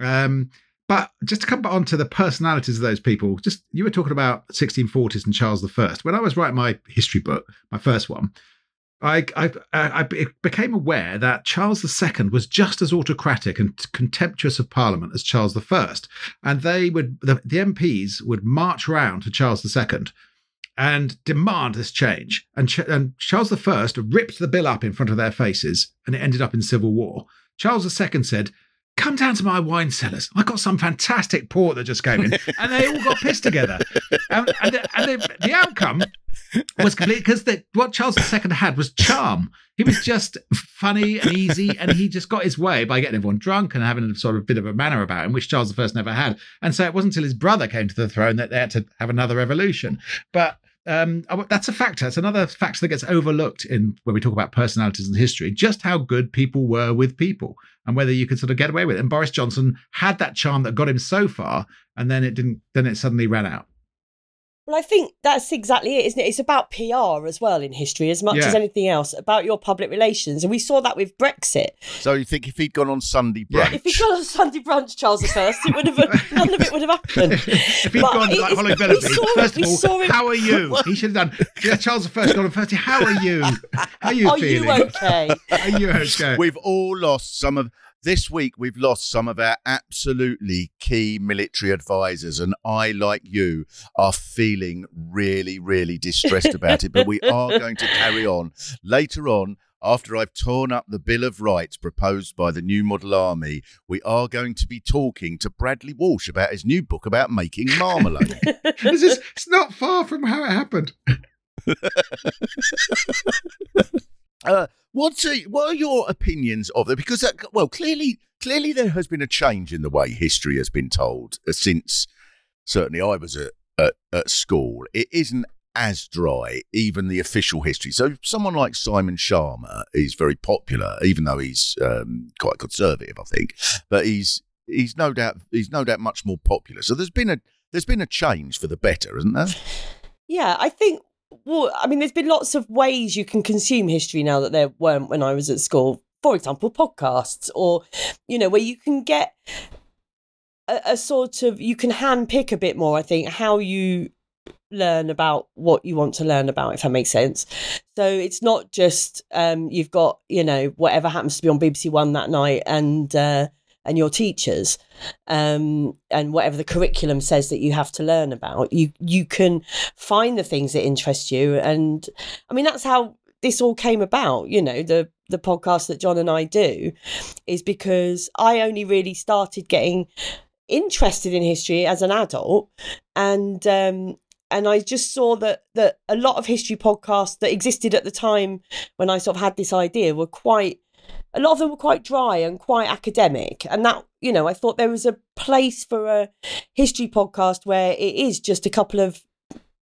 Um, but just to come on to the personalities of those people, just you were talking about 1640s and Charles I. When I was writing my history book, my first one, I, I, I became aware that Charles II was just as autocratic and contemptuous of Parliament as Charles I, and they would the, the MPs would march round to Charles II and demand this change. And, Ch- and Charles I ripped the bill up in front of their faces, and it ended up in civil war. Charles II said. Come down to my wine cellars. I got some fantastic port that just came in, and they all got pissed together. And, and, the, and the, the outcome was complete because what Charles II had was charm. He was just funny and easy, and he just got his way by getting everyone drunk and having a sort of bit of a manner about him, which Charles I never had. And so it wasn't until his brother came to the throne that they had to have another revolution. But um, that's a factor. It's another factor that gets overlooked in when we talk about personalities in history. Just how good people were with people, and whether you could sort of get away with it. And Boris Johnson had that charm that got him so far, and then it didn't. Then it suddenly ran out. Well, I think that's exactly it, isn't it? It's about PR as well in history, as much Yeah. as anything else, about your public relations. And we saw that with Brexit. So you think if he'd gone on Sunday brunch, If he'd gone on Sunday brunch, Charles I, it would have none of it would have happened. If he'd But gone it- like Holly we Willoughby, saw it- first we of all, it- how are you? He should have done. Yeah, Charles I gone on first. How are you? How are you Are feeling? you okay? Are you okay? we've all lost some of this week. We've lost some of our absolutely key military advisors, and I, like you, are feeling really, really distressed about it. But we are going to carry on later on. After I've torn up the Bill of Rights proposed by the new model army, we are going to be talking to Bradley Walsh about his new book about making marmalade. This is, it's not far from how it happened. Uh, what's a, what are your opinions of it? Because uh, well, clearly, clearly there has been a change in the way history has been told uh, since certainly I was at, at at school. It isn't as dry, even the official history. So someone like Simon Schama is very popular, even though he's um, quite conservative, I think. But he's he's no doubt he's no doubt much more popular. So there's been a there's been a change for the better, isn't there? Yeah, I think. Well, I mean, there's been lots of ways you can consume history now that there weren't when I was at school. For example, podcasts, or you know, where you can get a, a sort of you can handpick a bit more. I think how you learn about what you want to learn about, if that makes sense. So it's not just um, you've got you know whatever happens to be on BBC One that night and uh, and your teachers um, and whatever the curriculum says that you have to learn about. You you can find the things that interest you, and I mean that's how this all came about. You know the the podcast that John and I do is because I only really started getting interested in history as an adult and um and I just saw that that a lot of history podcasts that existed at the time when I sort of had this idea were quite a lot of them were quite dry and quite academic and that you know I thought there was a place for a history podcast where it is just a couple of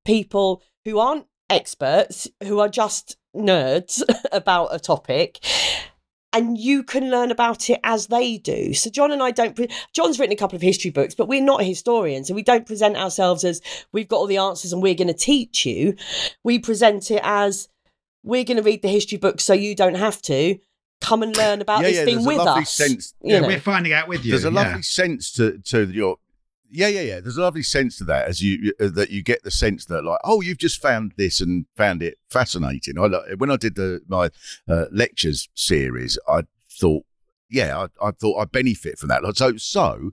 people who aren't experts who are just nerds about a topic and you can learn about it as they do. So John and I don't. Pre- John's written a couple of history books, but we're not historians, and we don't present ourselves as we've got all the answers and we're going to teach you. We present it as we're going to read the history book, so you don't have to. Come and learn about Yeah, this yeah, thing there's a with us. sense- you Yeah, know. we're finding out with you. There's a yeah. lovely sense to to your yeah yeah yeah. There's a lovely sense to that as you uh, that you get the sense that like oh you've just found this and found it fascinating. I like- when I did the my uh, lectures series, I thought yeah I, I thought I benefit from that. Like, So so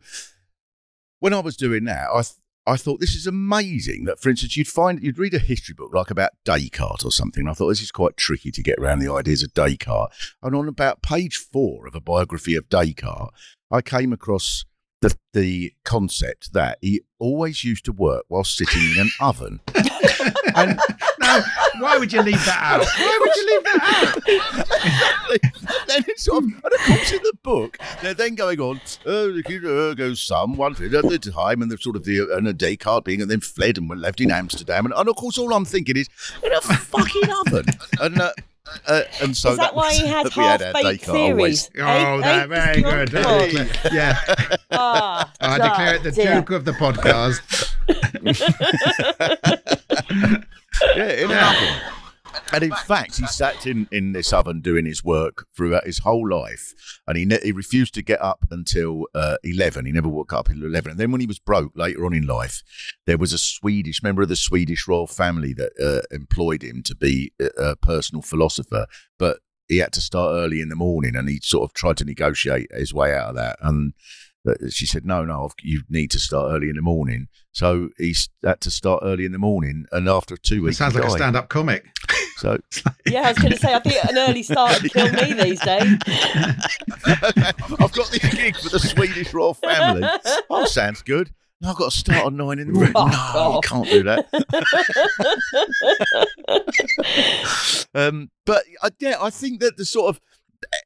when I was doing that, I. I thought this is amazing that, for instance, you'd find you'd read a history book like about Descartes or something. And I thought this is quite tricky to get around the ideas of Descartes. And on about page four of a biography of Descartes, I came across the the concept that he always used to work while sitting in an oven. and No, why would you leave that out? Why would you leave that out? then it's sort of, and of course in the book they're then going on. Oh, the uh, goes some one foot at the time, and the sort of the and a Descartes being, and then fled and were left in Amsterdam, and, and of course all I'm thinking is in a fucking oven, and. Uh, uh, and so Is that why he had that we had our half-baked theories? Oh, Eh? that, very good. Come on. Very good. Yeah, Ah, I declare it the dear. joke of the podcast. Yeah, in an oven. And in fact, he sat in, in this oven doing his work throughout his whole life, and he ne- he refused to get up until uh, eleven. He never woke up until eleven. And then when he was broke later on in life, there was a Swedish member of the Swedish royal family that uh, employed him to be a, a personal philosopher, but he had to start early in the morning, and he sort of tried to negotiate his way out of that. And uh, she said, "No, no, you need to start early in the morning." So he had to start early in the morning, and after two weeks, It sounds he like a stand-up comic. So Yeah, I was going to say, I think an early start would kill me these days. I've got this gig for the Swedish royal family. Oh, sounds good. No, I've got to start at nine in the morning. No, Fuck you can't do that. um, but uh, yeah, I think that the sort of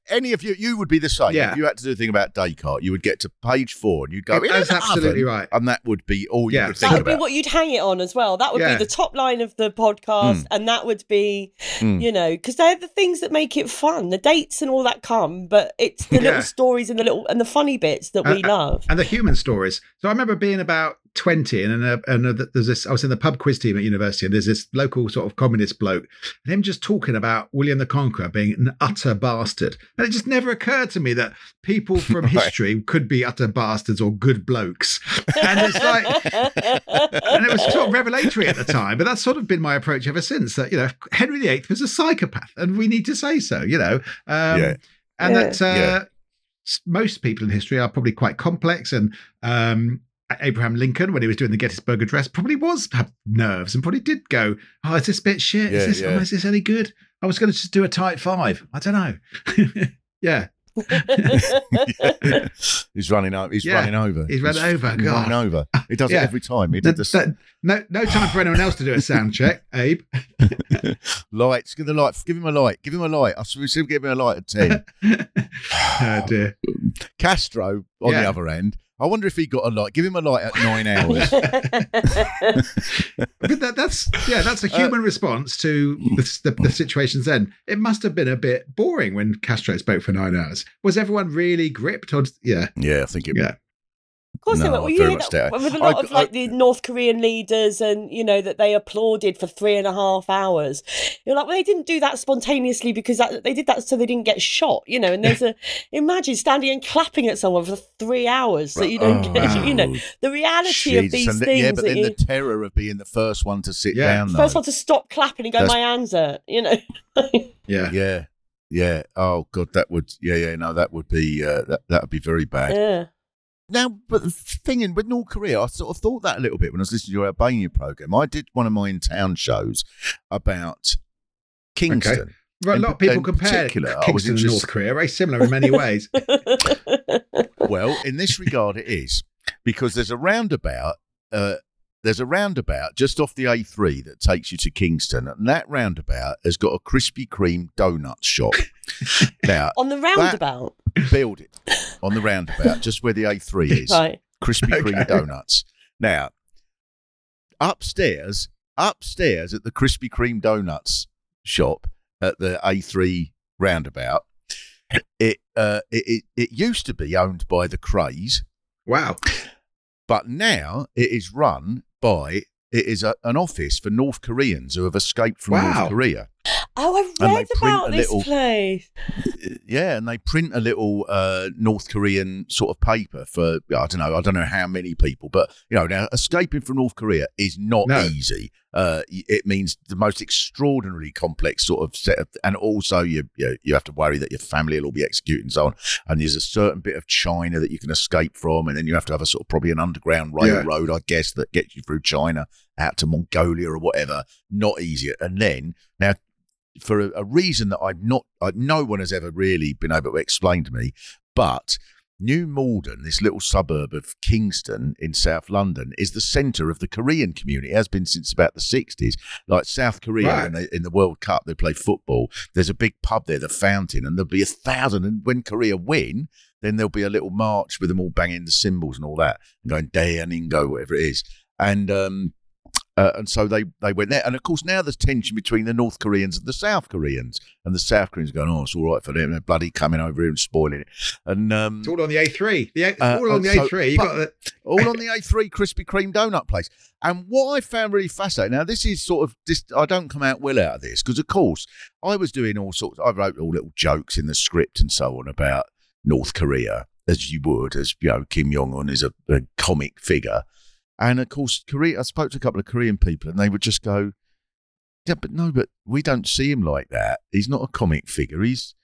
any of you, you would be the same. Yeah. If you had to do a thing about Descartes, you would get to page four and you'd go, That's absolutely oven," right. and that would be all Yeah. you could That think would be what you'd hang it on as well. That would Yeah. be the top line of the podcast, Mm. and that would be, Mm. you know, because they're the things that make it fun. The dates and all that come, but it's the Yeah. little stories and the little and the funny bits that we Uh, love. and the human stories. So I remember being about 20 and, uh, and uh, there's this, I was in the pub quiz team at university and there's this local sort of communist bloke and him just talking about William the Conqueror being an utter bastard. And it just never occurred to me that people from Right. history could be utter bastards or good blokes. And it's like, and it was sort of revelatory at the time, but that's sort of been my approach ever since that, you know, Henry VIII was a psychopath and we need to say so, you know. Um, Yeah. And Yeah. that uh, Yeah. most people in history are probably quite complex and um, Abraham Lincoln, when he was doing the Gettysburg Address, probably was have nerves and probably did go, "Oh, is this a bit shit? Yeah, is this? Oh, yeah. Oh, is this any good? I was going to just do a tight five. I don't know." yeah, he's running over. He's Yeah, running over. he's running over, God. running over. He does Yeah. it every time. He did this. that- no, no time for anyone else to do a sound check, Abe. Lights. Give the light. Give him a light. Give him a light. I should give him a light at ten. oh dear. Castro, on Yeah. the other end, I wonder if he got a light. Give him a light at nine hours. But that, that's yeah, that's a Uh, human response to the, the, the situations. Then it must have been a bit boring when Castro spoke for nine hours. Was everyone really gripped? Or yeah, yeah, I think it. yeah. Of course, they were. Well, you hear that doubt with a lot I- of like I- the North Korean leaders, and you know that they applauded for three and a half hours. You're like, well, they didn't do that spontaneously because that, they did that so they didn't get shot, you know. And there's a imagine standing and clapping at someone for three hours that you don't Oh, get, you know, the reality of these And things. yeah, but that then you, the terror of being the first one to sit Yeah. down. first one to stop clapping and go, That's- my hands hurt, you know. Yeah. Yeah, yeah. Oh god, that would. Yeah, yeah. No, that would be. Uh, that that would be very bad. yeah. Now, but the thing in with North Korea, I sort of thought that a little bit when I was listening to your Albania program. I did one of my in town shows about Kingston. Right, a In lot of people in compare particular, Kingston and North Korea, very similar in many ways. Well, in this regard, it is because there's a roundabout. Uh, there's a roundabout just off the A3 that takes you to Kingston, and that roundabout has got a Krispy Kreme donut shop. now, On the roundabout, build it on the roundabout, just where the A3 is. right? Krispy Kreme donuts. Now, upstairs, upstairs at the Krispy Kreme donuts shop at the A3 roundabout, it uh, it, it it used to be owned by the Krays, Wow. but now it is run by it is a, an office for North Koreans who have escaped from Wow. North Korea. Oh, I've read about a this little- place. Yeah, and they print a little uh, North Korean sort of paper for I don't know, I don't know how many people, but you know, now escaping from North Korea is not No. easy. Uh, it means the most extraordinarily complex sort of set, of, and also you, you you have to worry that your family will all be executed and so on. And there's a certain bit of China that you can escape from, and then you have to have a sort of probably an underground Yeah. railroad, I guess, that gets you through China out to Mongolia or whatever. Not easy. And then now for a, a reason that I'm not, I, no one has ever really been able to explain to me. But New Malden, this little suburb of Kingston in South London, is the centre of the Korean community. It has been since about the 60s. Like South Korea, Right. when they, in the World Cup, they play football. There's a big pub there, the Fountain, and there'll be a thousand. And when Korea win, then there'll be a little march with them all banging the cymbals and all that, and going Daeningo, whatever it is. And um, uh, and so they, they went there. And of course, now there's tension between the North Koreans and the South Koreans. And the South Koreans are going, oh, it's all right for them. They're bloody coming over here and spoiling it. And um, It's all on the A3. The A- Uh, all on the uh, so- A3. You got the all on the A3 Krispy Kreme donut place. And what I found really fascinating, now this is sort of this, I don't come out well out of this because, of course, I was doing all sorts. I wrote all little jokes in the script and so on about North Korea, as you would, as you know, Kim Jong Un is a, a comic figure, and of course, Korea. I spoke to a couple of Korean people, and they would just go, "Yeah, but no, but we don't see him like that. He's not a comic figure. He's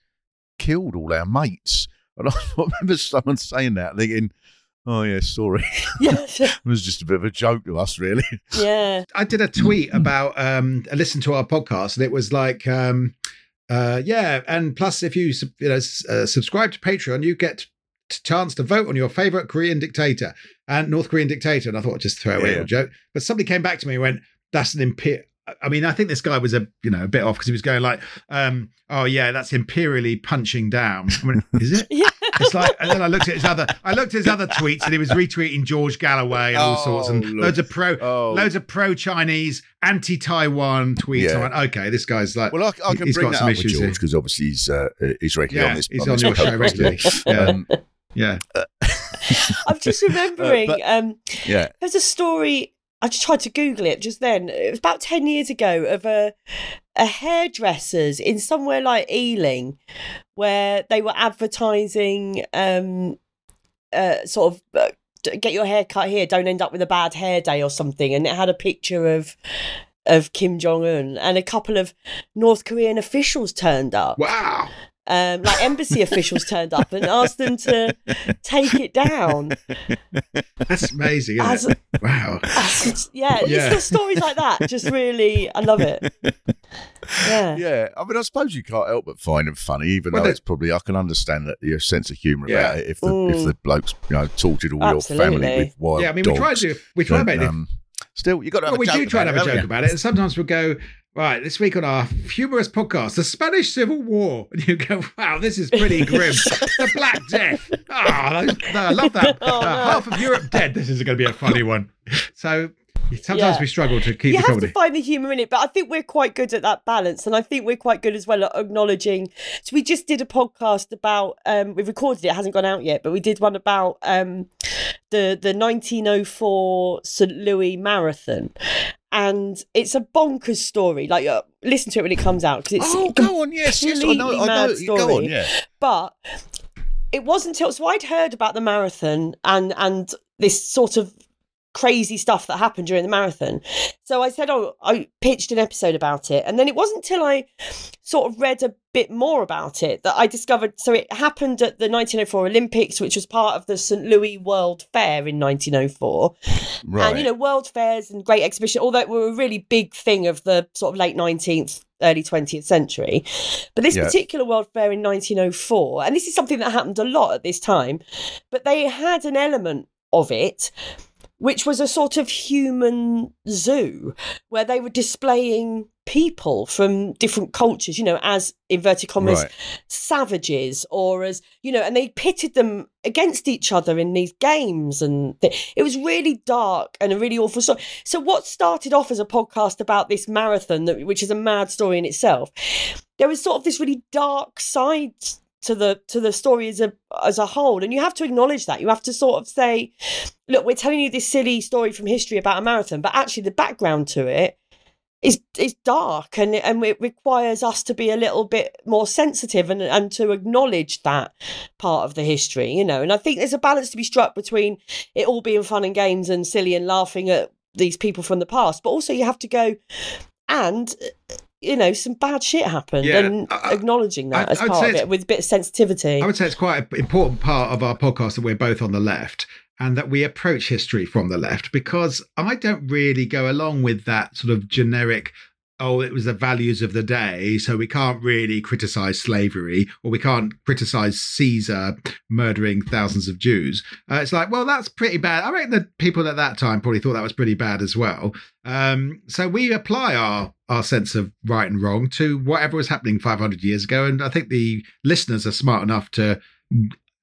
killed all our mates." And I remember someone saying that, thinking. Oh yeah, sorry. Yeah, It was just a bit of a joke to us, really. yeah. I did a tweet about um I listened to our podcast and it was like um uh yeah and plus if you you know uh, subscribe to Patreon you get t- chance to vote on your favorite Korean dictator and North Korean dictator. And I thought I'd just throw away Yeah. a joke. But somebody came back to me and went, that's an imperial. I mean, I think this guy was a you know a bit off because he was going like, um, "Oh yeah, that's imperially punching down." I went, Is it? yeah. It's like, and then I looked at his other, I looked at his other tweets, and he was retweeting George Galloway and all sorts, and Oh, loads of pro, Oh. loads of pro Chinese, anti Taiwan tweets. Yeah. I went, okay, this guy's like, Well, I, I can he's bring got that some up with issues George because obviously he's uh, he's regularly Yeah, on this. he's on, on this your show regularly. Yeah. Um, yeah, I'm just remembering. but- um, yeah. There's a story. I just tried to Google it just then. It was about ten years ago of a a hairdressers in somewhere like Ealing, where they were advertising um, uh, sort of. Uh, Get your hair cut here. Don't end up with a bad hair day or something. And it had a picture of of Kim Jong Un, and a couple of North Korean officials turned up. wow. Um, like embassy officials turned up and asked them to take it down. That's amazing. Isn't As- it? Wow. yeah, Yeah. it's the stories like that. Just really, I love it. Yeah. Yeah, I mean, I suppose you can't help but find it funny, even Well, though they- it's probably I can understand that your sense of humour Yeah. about it. If the if Mm. the blokes you know tortured all your family with wild Yeah, I mean, we try to we try to then, make it. um, still you got to have Well, a we joke do try and about have a it, joke haven't about it, and sometimes we'll go right this week on our humorous podcast, the Spanish Civil War, and you go, "Wow, this is pretty grim." the Black Death. Ah, no, I love that. Oh, Uh. Half of Europe dead. This is going to be a funny one. So sometimes Yeah. we struggle to keep you the have comedy. to find the humour in it, but I think we're quite good at that balance, and I think we're quite good as well at acknowledging. So we just did a podcast about. Um, we recorded it; it hasn't gone out yet, but we did one about um, the the 1904 St Louis Marathon, and it's a bonkers story. Like, uh, listen to it when it comes out because it's Oh, go on, yes, yes, I know, I know. mad Go on, story. yeah. but it wasn't until so I'd heard about the marathon and and this sort of crazy stuff that happened during the marathon. So I said, oh, I pitched an episode about it, and then it wasn't until I sort of read a bit more about it that I discovered. So it happened at the 1904 Olympics, which was part of the St Louis World Fair in 1904. Right. And you know, world fairs and great exhibition, although it were a really big thing of the sort of late 19th, early 20th century. But this Yeah. particular world fair in 1904, and this is something that happened a lot at this time, but they had an element of it which was a sort of human zoo where they were displaying people from different cultures, you know, as inverted commas Right. savages or as, you know, and they pitted them against each other in these games. And th- it was really dark and a really awful story. So, what started off as a podcast about this marathon, that, which is a mad story in itself, there was sort of this really dark side to the to the story as a as a whole and you have to acknowledge that. You have to sort of say look we're telling you this silly story from history about a marathon but actually the background to it is is dark and and it requires us to be a little bit more sensitive and and to acknowledge that part of the history you know? And i think there's a balance to be struck between it all being fun and games and silly and laughing at these people from the past but also you have to go and you know some bad shit happened Yeah, and I- I- acknowledging that I- as I'd part of it with a bit of sensitivity I would say it's quite an important part of our podcast that we're both on the left and that we approach history from the left because I don't really go along with that sort of generic. Oh, it was the values of the day, so we can't really criticize slavery, or we can't criticize Caesar murdering thousands of Jews. Uh, it's like, well, that's pretty bad. I reckon the people at that time probably thought that was pretty bad as well. Um, so we apply our our sense of right and wrong to whatever was happening 500 years ago, and I think the listeners are smart enough to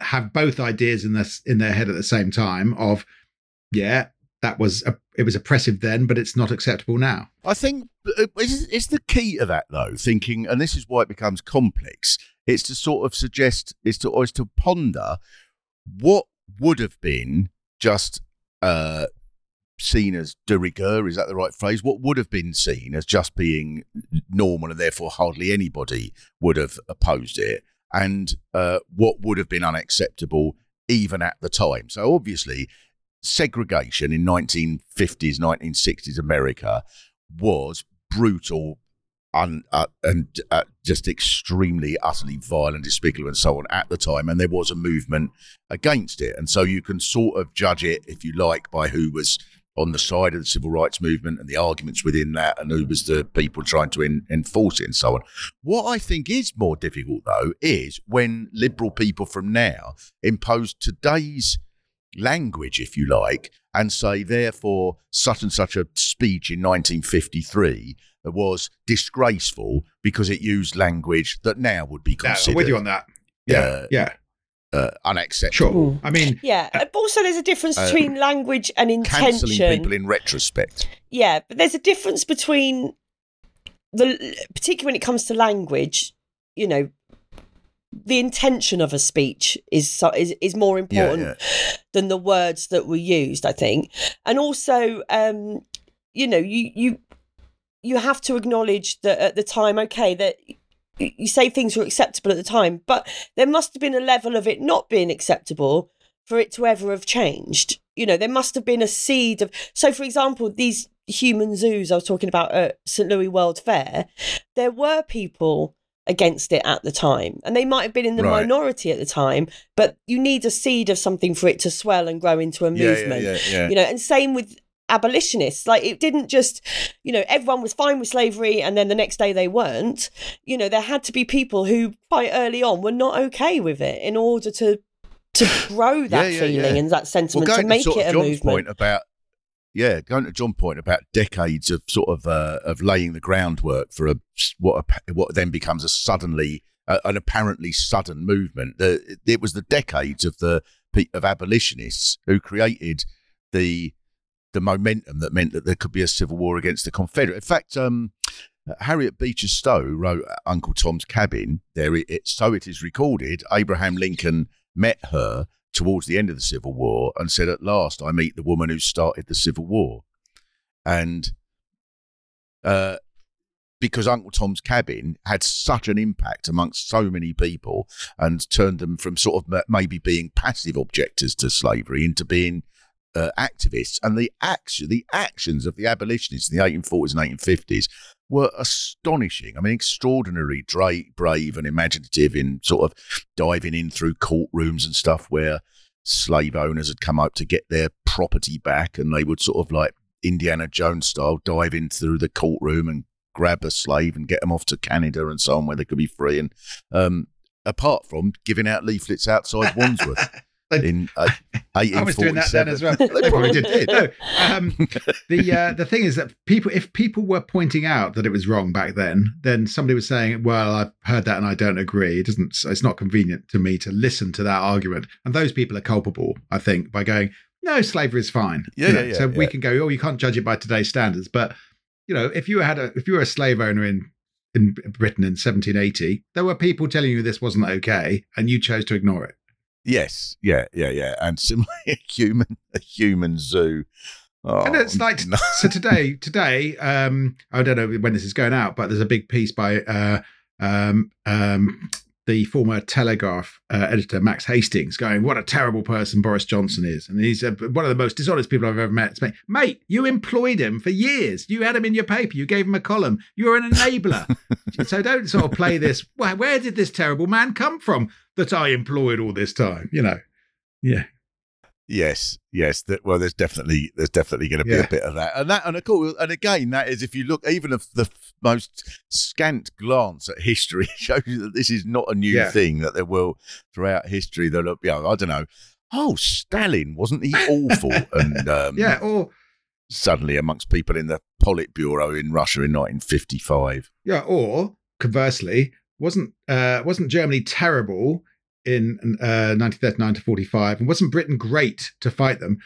have both ideas in this in their head at the same time. Of yeah, that was a, it was oppressive then, but it's not acceptable now. I think uh, it's, the key to that though. Thinking, and this is why it becomes complex. It's to sort of suggest, is to is to ponder what would have been just uh, seen as de rigueur. Is that the right phrase? What would have been seen as just being normal, and therefore hardly anybody would have opposed it, and uh, what would have been unacceptable even at the time. So obviously, segregation in 1950s, 1960s America was brutal uh, and uh, just extremely, utterly violent, despicable, and so on at the time. And there was a movement against it. And so you can sort of judge it, if you like, by who was on the side of the civil rights movement and the arguments within that, and who was the people trying to en- enforce it and so on. What I think is more difficult, though, is when liberal people from now impose today's language, if you like, and say, therefore, such and such a speech in 1953 was disgraceful because it used language that now would be Yeah, considered I'm with you on that. Yeah, Uh, yeah, uh, unacceptable. sure. I mean, Yeah, but also there's a difference Uh, between language and Cancelling intention. people in retrospect. Yeah, but there's a difference between the particularly when it comes to language, you know, the intention of a speech is is is more important than the words that were used, I think. And also um you know, you you you have to acknowledge that at the time okay that you say things were acceptable at the time, but there must have been a level of it not being acceptable for it to ever have changed. You know, there must have been a seed of. So, for example, these human zoos I was talking about at St. Louis World Fair, there were people against it at the time, and they might have been in the Right. minority at the time, but you need a seed of something for it to swell and grow into a Yeah, yeah, movement. yeah, yeah. You know, and same with abolitionists. Like it didn't just, you know, everyone was fine with slavery and then the next day they weren't. You know, there had to be people who quite early on were not okay with it in order to to grow that feeling and that sentiment well, to make it a John's movement. point about yeah, going to John's point about decades of sort of uh, of laying the groundwork for a what a, what then becomes a suddenly uh, an apparently sudden movement. The, it was the decades of the of abolitionists who created the the momentum that meant that there could be a civil war against the Confederate. In fact, um, Harriet Beecher Stowe wrote Uncle Tom's Cabin. There, it, it, so it is recorded. Abraham Lincoln met her towards the end of the Civil War and said, "At last, I meet the woman who started the Civil War," and uh, because Uncle Tom's Cabin had such an impact amongst so many people and turned them from sort of maybe being passive objectors to slavery into being uh, activists, and the action, the actions of the abolitionists in the 1840s and 1850s were astonishing. I mean, extraordinary, dra- brave and imaginative in sort of diving in through courtrooms and stuff where slave owners had come up to get their property back, and they would sort of like Indiana Jones style dive in through the courtroom and grab a slave and get them off to Canada and so on, where they could be free. And um, apart from giving out leaflets outside Wandsworth. In uh, I was doing that then as well. They probably did. No, um, the uh, the thing is that people, if people were pointing out that it was wrong back then, then somebody was saying, "Well, I've heard that and I don't agree. It doesn't. It's not convenient to me to listen to that argument." And those people are culpable, I think, by going, "No, slavery is fine." Yeah, You know, yeah, yeah, So we can go, "Oh, you can't judge it by today's standards," but you know, if you had a if you were a slave owner in in Britain in 1780, there were people telling you this wasn't okay, and you chose to ignore it. Yes, yeah, yeah, yeah, and similarly, a human, a human zoo. Oh, and it's like no. so today today um i don't know when this is going out but there's a big piece by uh um um the former telegraph uh, editor max hastings going what a terrible person boris johnson is. And he's uh, one of the most dishonest people i've ever met. It's mate, mate you employed him for years. You had him in your paper. You gave him a column. You're an enabler. So don't sort of play this where, where did this terrible man come from that i employed all this time you know yeah Yes, yes. That, well, there's definitely there's definitely going to be Yeah. a bit of that, and that, and of course, and again, that is if you look even of the f- most scant glance at history shows you that this is not a new Yeah. thing. That there will throughout history that you know, I don't know. Oh, Stalin wasn't he awful? and um, yeah or suddenly amongst people in the Politburo in Russia in 1955. Yeah, or conversely, wasn't uh, wasn't Germany terrible in uh, 1939 to 45, and wasn't Britain great to fight them?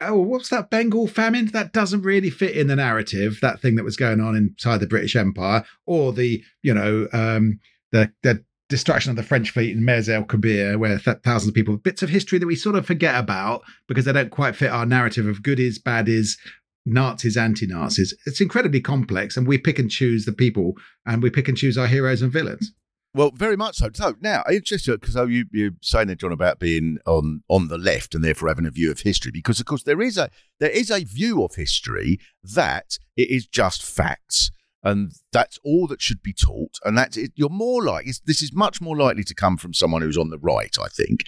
Oh, what's that Bengal famine? That doesn't really fit in the narrative. That thing that was going on inside the British Empire, or the you know um, the the destruction of the French fleet in Mers el Kabir, where th- thousands of people, bits of history that we sort of forget about because they don't quite fit our narrative of good is, bad is, Nazis, anti Nazis. It's incredibly complex, and we pick and choose the people and we pick and choose our heroes and villains. Well, very much so. So now, interesting because uh, oh, you you're saying there, John, about being on on the left and therefore having a view of history, because of course there is a there is a view of history that it is just facts, and that's all that should be taught, and that's it, you're more like this is much more likely to come from someone who's on the right, I think.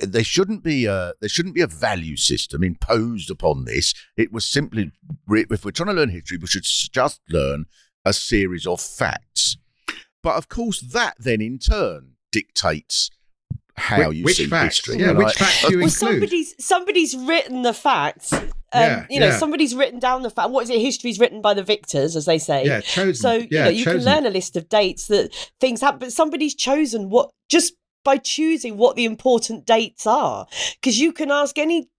There shouldn't be a there shouldn't be a value system imposed upon this. It was simply if we're trying to learn history, we should just learn a series of facts. But of course, that then in turn dictates how Which- you which see facts? history. Yeah, And which I- facts do you well, include? somebody's somebody's written the facts. Um, Yeah, you know, yeah. somebody's written down the fact. What is it? History's written by the victors, as they say. Yeah, chosen. So you know, you can learn a list of dates that things happen, but somebody's chosen what just by choosing what the important dates are. Because you can ask any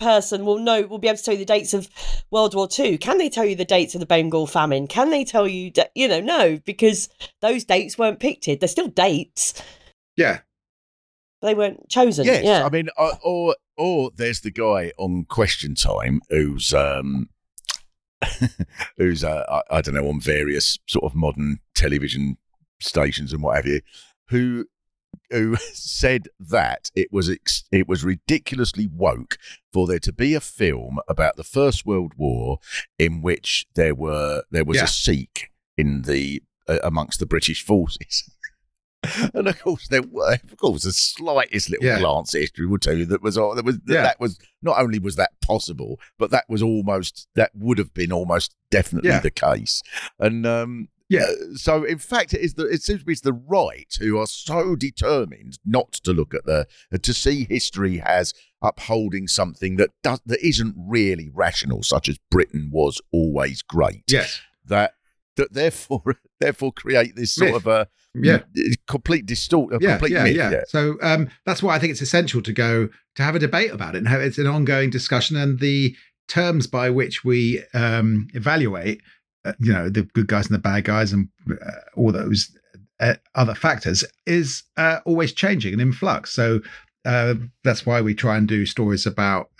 person, will know, will be able to tell you the dates of World War Two. Can they tell you the dates of the Bengal famine? Can they tell you, da- you know, no, because those dates weren't picked. They're still dates. Yeah. They weren't chosen. Yes, yeah. I mean, or or there's the guy on Question Time who's um who's uh, I, I don't know on various sort of modern television stations and what have you, who who said that it was ex- it was ridiculously woke for there to be a film about the First World War in which there were there was Yeah. a Sikh in the uh, amongst the British forces. And of course, there were, of course, the slightest little Yeah. glance at history would tell you that was all that was that, Yeah. that was not only was that possible, but that was almost that would have been almost definitely Yeah. the case. And um, Yeah. so in fact, it is the it seems to be the right who are so determined not to look at the to see history as upholding something that does that isn't really rational, such as Britain was always great. Yes. That that therefore therefore create this sort Myth. of a Yeah. complete distort, a yeah, complete yeah, myth. yeah, So um, that's why I think it's essential to go to have a debate about it and have it's an ongoing discussion and the terms by which we um, evaluate, uh, you know, the good guys and the bad guys and uh, all those uh, other factors is uh, always changing and in flux. So. Uh, that's why we try and do stories about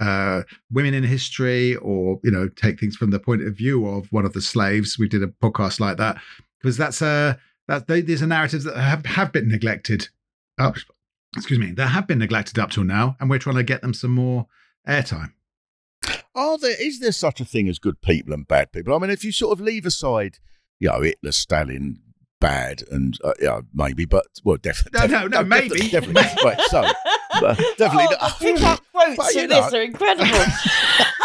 women in history, or you know, take things from the point of view of one of the slaves. We did a podcast like that because that's a that these are narratives that have, have been neglected up excuse me that have been neglected up till now and we're trying to get them some more airtime Are there is there such a thing as good people and bad people? I mean, if you sort of leave aside, you know, Hitler, Stalin, bad, and uh, yeah, maybe, but well, definitely, No, no, no, maybe. definitely, definitely. right, so but definitely. oh, not. the pick-up quotes But, you of this know. are incredible.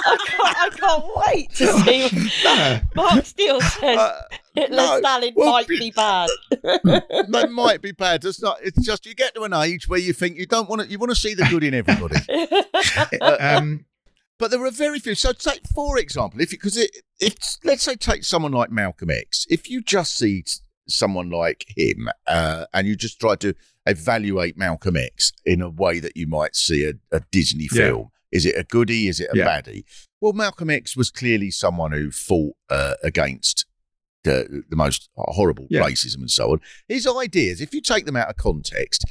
I, can't, I can't wait to see. No. Mark Steel says Uh, Hitler no. Stalin Well, might be- be bad. that might be bad. It's not. It's just you get to an age where you think you don't want to. You want to see the good in everybody. um, But there are very few. So take for example, if because it, if let's say take someone like Malcolm X, if you just see someone like him uh, and you just try to evaluate Malcolm X in a way that you might see a, a Disney Yeah. film, is it a goodie? Is it a Yeah. baddie? Well, Malcolm X was clearly someone who fought uh, against. The, the most horrible Yeah. racism and so on. His ideas, if you take them out of context,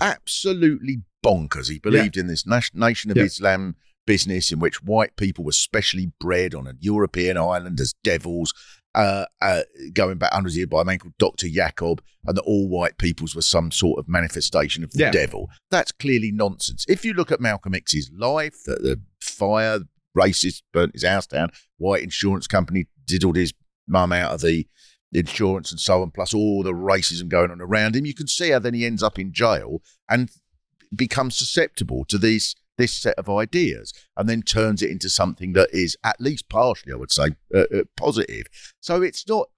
absolutely bonkers. He believed in this nation of Yeah. Islam business in which white people were specially bred on a European island as devils, uh, uh, going back hundreds of years by a man called Dr. Jacob, and that all white peoples were some sort of manifestation of the Yeah. devil. That's clearly nonsense. If you look at Malcolm X's life, the, the fire, racist, burnt his house down, white insurance company diddled his mum out of the insurance and so on, plus all the racism going on around him, you can see how then he ends up in jail and becomes susceptible to these this set of ideas and then turns it into something that is at least partially, I would say, uh, uh, positive. So it's not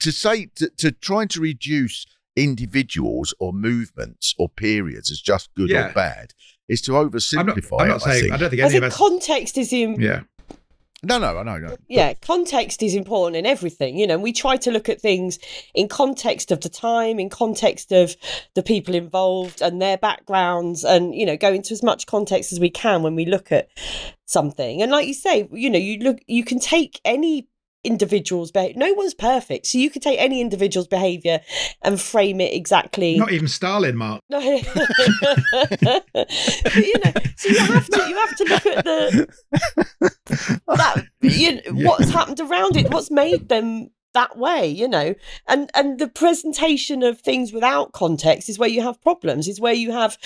to say to, to trying to reduce individuals or movements or periods as just good Yeah. or bad is to I'm not, oversimplify I'm not it. I saying think. I don't think I any of us context is the yeah no, no, I know, no. yeah, context is important in everything. You know, we try to look at things in context of the time, in context of the people involved and their backgrounds, and you know, go into as much context as we can when we look at something. And like you say, you know, you look, you can take any individual's behavior. No one's perfect, so you can take any individual's behavior and frame it exactly. not even Stalin Mark No, you know, so you have to you have to look at the that you know, what's happened around it, what's made them that way, you know, and and the presentation of things without context is where you have problems. Is where you have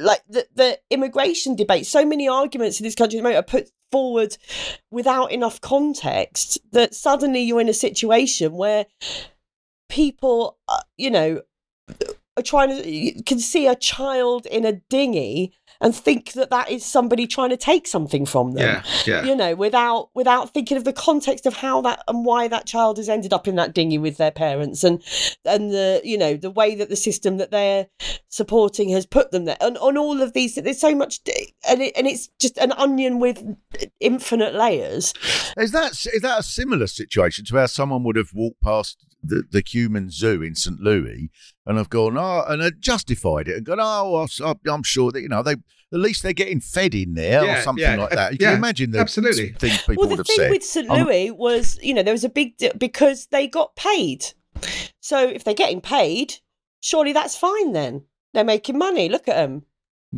like the the immigration debate. So many arguments in this country at the moment are put forward without enough context that suddenly you're in a situation where people, uh, you know, are trying to can see a child in a dinghy and think that that is somebody trying to take something from them. Yeah, yeah. you know without without thinking of the context of how that and why that child has ended up in that dinghy with their parents and and the you know the way that the system that they're supporting has put them there. And on all of these there's so much and, it, and it's just an onion with infinite layers. Is that is that a similar situation to how someone would have walked past the, the human zoo in St Louis and I've gone, oh, and had justified it and gone, oh, I- I'm sure that you know they at least they're getting fed in there or something yeah, like uh, that. You can imagine the absolutely. things people well would the have thing with st Um, louis was you know there was a big di- because they got paid. So if they're getting paid surely that's fine then. They're making money. Look at them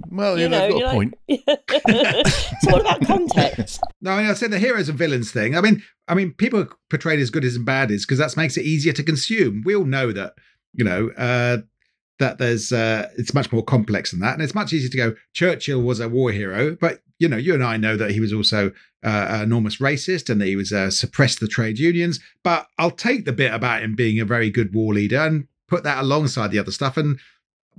well, you yeah, know they've got you're a point. like- it's all about context No, I mean, I said the heroes and villains thing. I mean, I mean, people are portrayed as good as and bad is because that makes it easier to consume. We all know that, you know, uh, that there's uh, it's much more complex than that, and it's much easier to go. Churchill was a war hero, but you know, you and I know that he was also uh, an enormous racist and that he was uh, suppressed the trade unions. But I'll take the bit about him being a very good war leader and put that alongside the other stuff and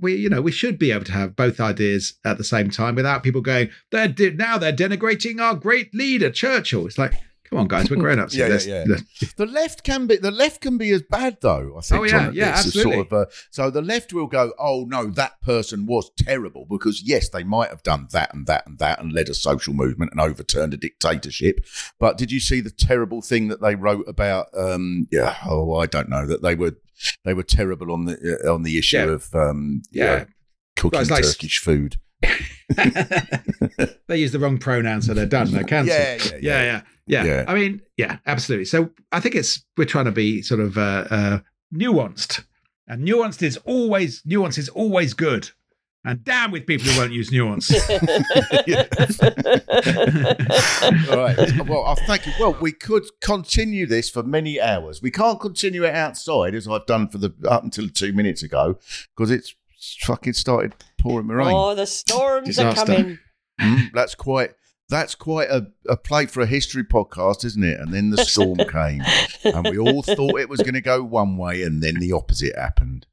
we you know we should be able to have both ideas at the same time without people going they're de- now they're denigrating our great leader Churchill. It's like come on guys, we're grown ups. Yeah, yeah, yeah. The left can be the left can be as bad though. I think. Oh, yeah, yeah. Absolutely. Sort of, uh, so the left will go, oh no, that person was terrible because yes, they might have done that and that and that and led a social movement and overturned a dictatorship. But did you see the terrible thing that they wrote about? Um, yeah, oh, I don't know that they were they were terrible on the uh, on the issue Yeah. of um, Yeah. yeah, cooking like- Turkish food. they use the wrong pronoun, so they're done. They're cancelled. Yeah, yeah, yeah, yeah. yeah, yeah. Yeah. I mean, yeah, absolutely. So I think it's we're trying to be sort of uh, uh, nuanced, and nuanced is always nuance is always good. And damn with people who won't use nuance. All right. Well, I thank you. Well, we could continue this for many hours. We can't continue it outside as I've done for the up until two minutes ago because it's fucking started pouring with rain. oh the storms Disaster. are coming Mm, that's quite. That's quite a, a play for a history podcast, isn't it? And then the storm came, and we all thought it was going to go one way, and then the opposite happened.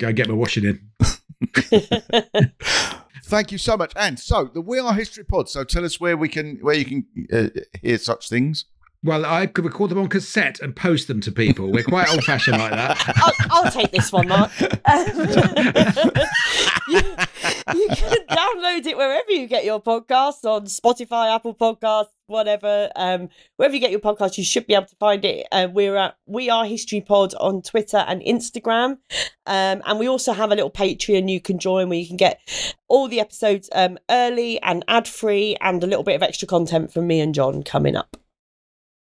Go get my washing in. Thank you so much. And so the We Are History Pod. So tell us where we can, where you can uh, hear such things. Well, I could record them on cassette and post them to people. We're quite old fashioned like that. I'll, I'll take this one, Mark. Um, you, you can download it wherever you get your podcasts on Spotify, Apple Podcasts, whatever. Um, wherever you get your podcast, you should be able to find it. Uh, we're at We Are History Pod on Twitter and Instagram, um, and we also have a little Patreon you can join where you can get all the episodes um, early and ad free, and a little bit of extra content from me and John coming up.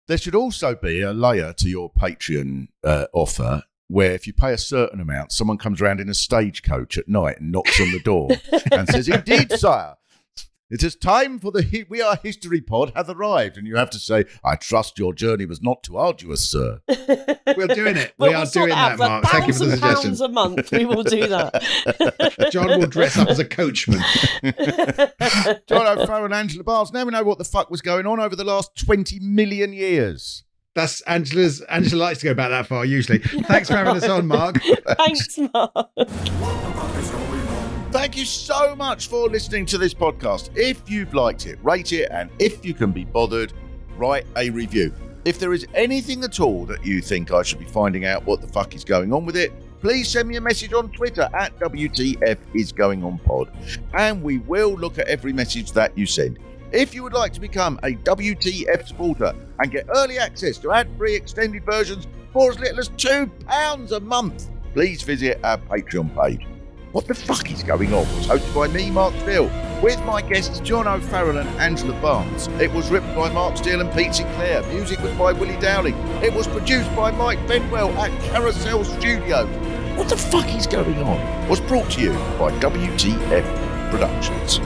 There should also be a layer to your Patreon uh, offer where if you pay a certain amount, someone comes around in a stagecoach at night and knocks on the door and says, Indeed, sire, it is time for the hi- We Are History Pod hath arrived. And you have to say, I trust your journey was not too arduous, sir. We're doing it. But we are we'll doing it that, Mark. Thank you for the thousand suggestion. pounds a month. We will do that. John will dress up as a coachman. John O'Farrell and Angela Barnes. Now we know what the fuck was going on over the last 20 million years. That's Angela's. Angela likes to go back that far usually. Thanks for having us on, Mark. Thanks, Mark. Thank you so much for listening to this podcast. If you've liked it, rate it, and if you can be bothered, write a review. If there is anything at all that you think I should be finding out what the fuck is going on with it, please send me a message on Twitter at WTF is going on pod, and we will look at every message that you send. If you would like to become a WTF supporter and get early access to ad-free extended versions for as little as £2 a month, please visit our Patreon page. What the fuck is going on? was hosted by me, Mark Steel, with my guests John O'Farrell and Angela Barnes. It was written by Mark Steel and Pete Sinclair. Music was by Willie Dowling. It was produced by Mike Benwell at Carousel Studios. What the fuck is going on? Was brought to you by WTF Productions.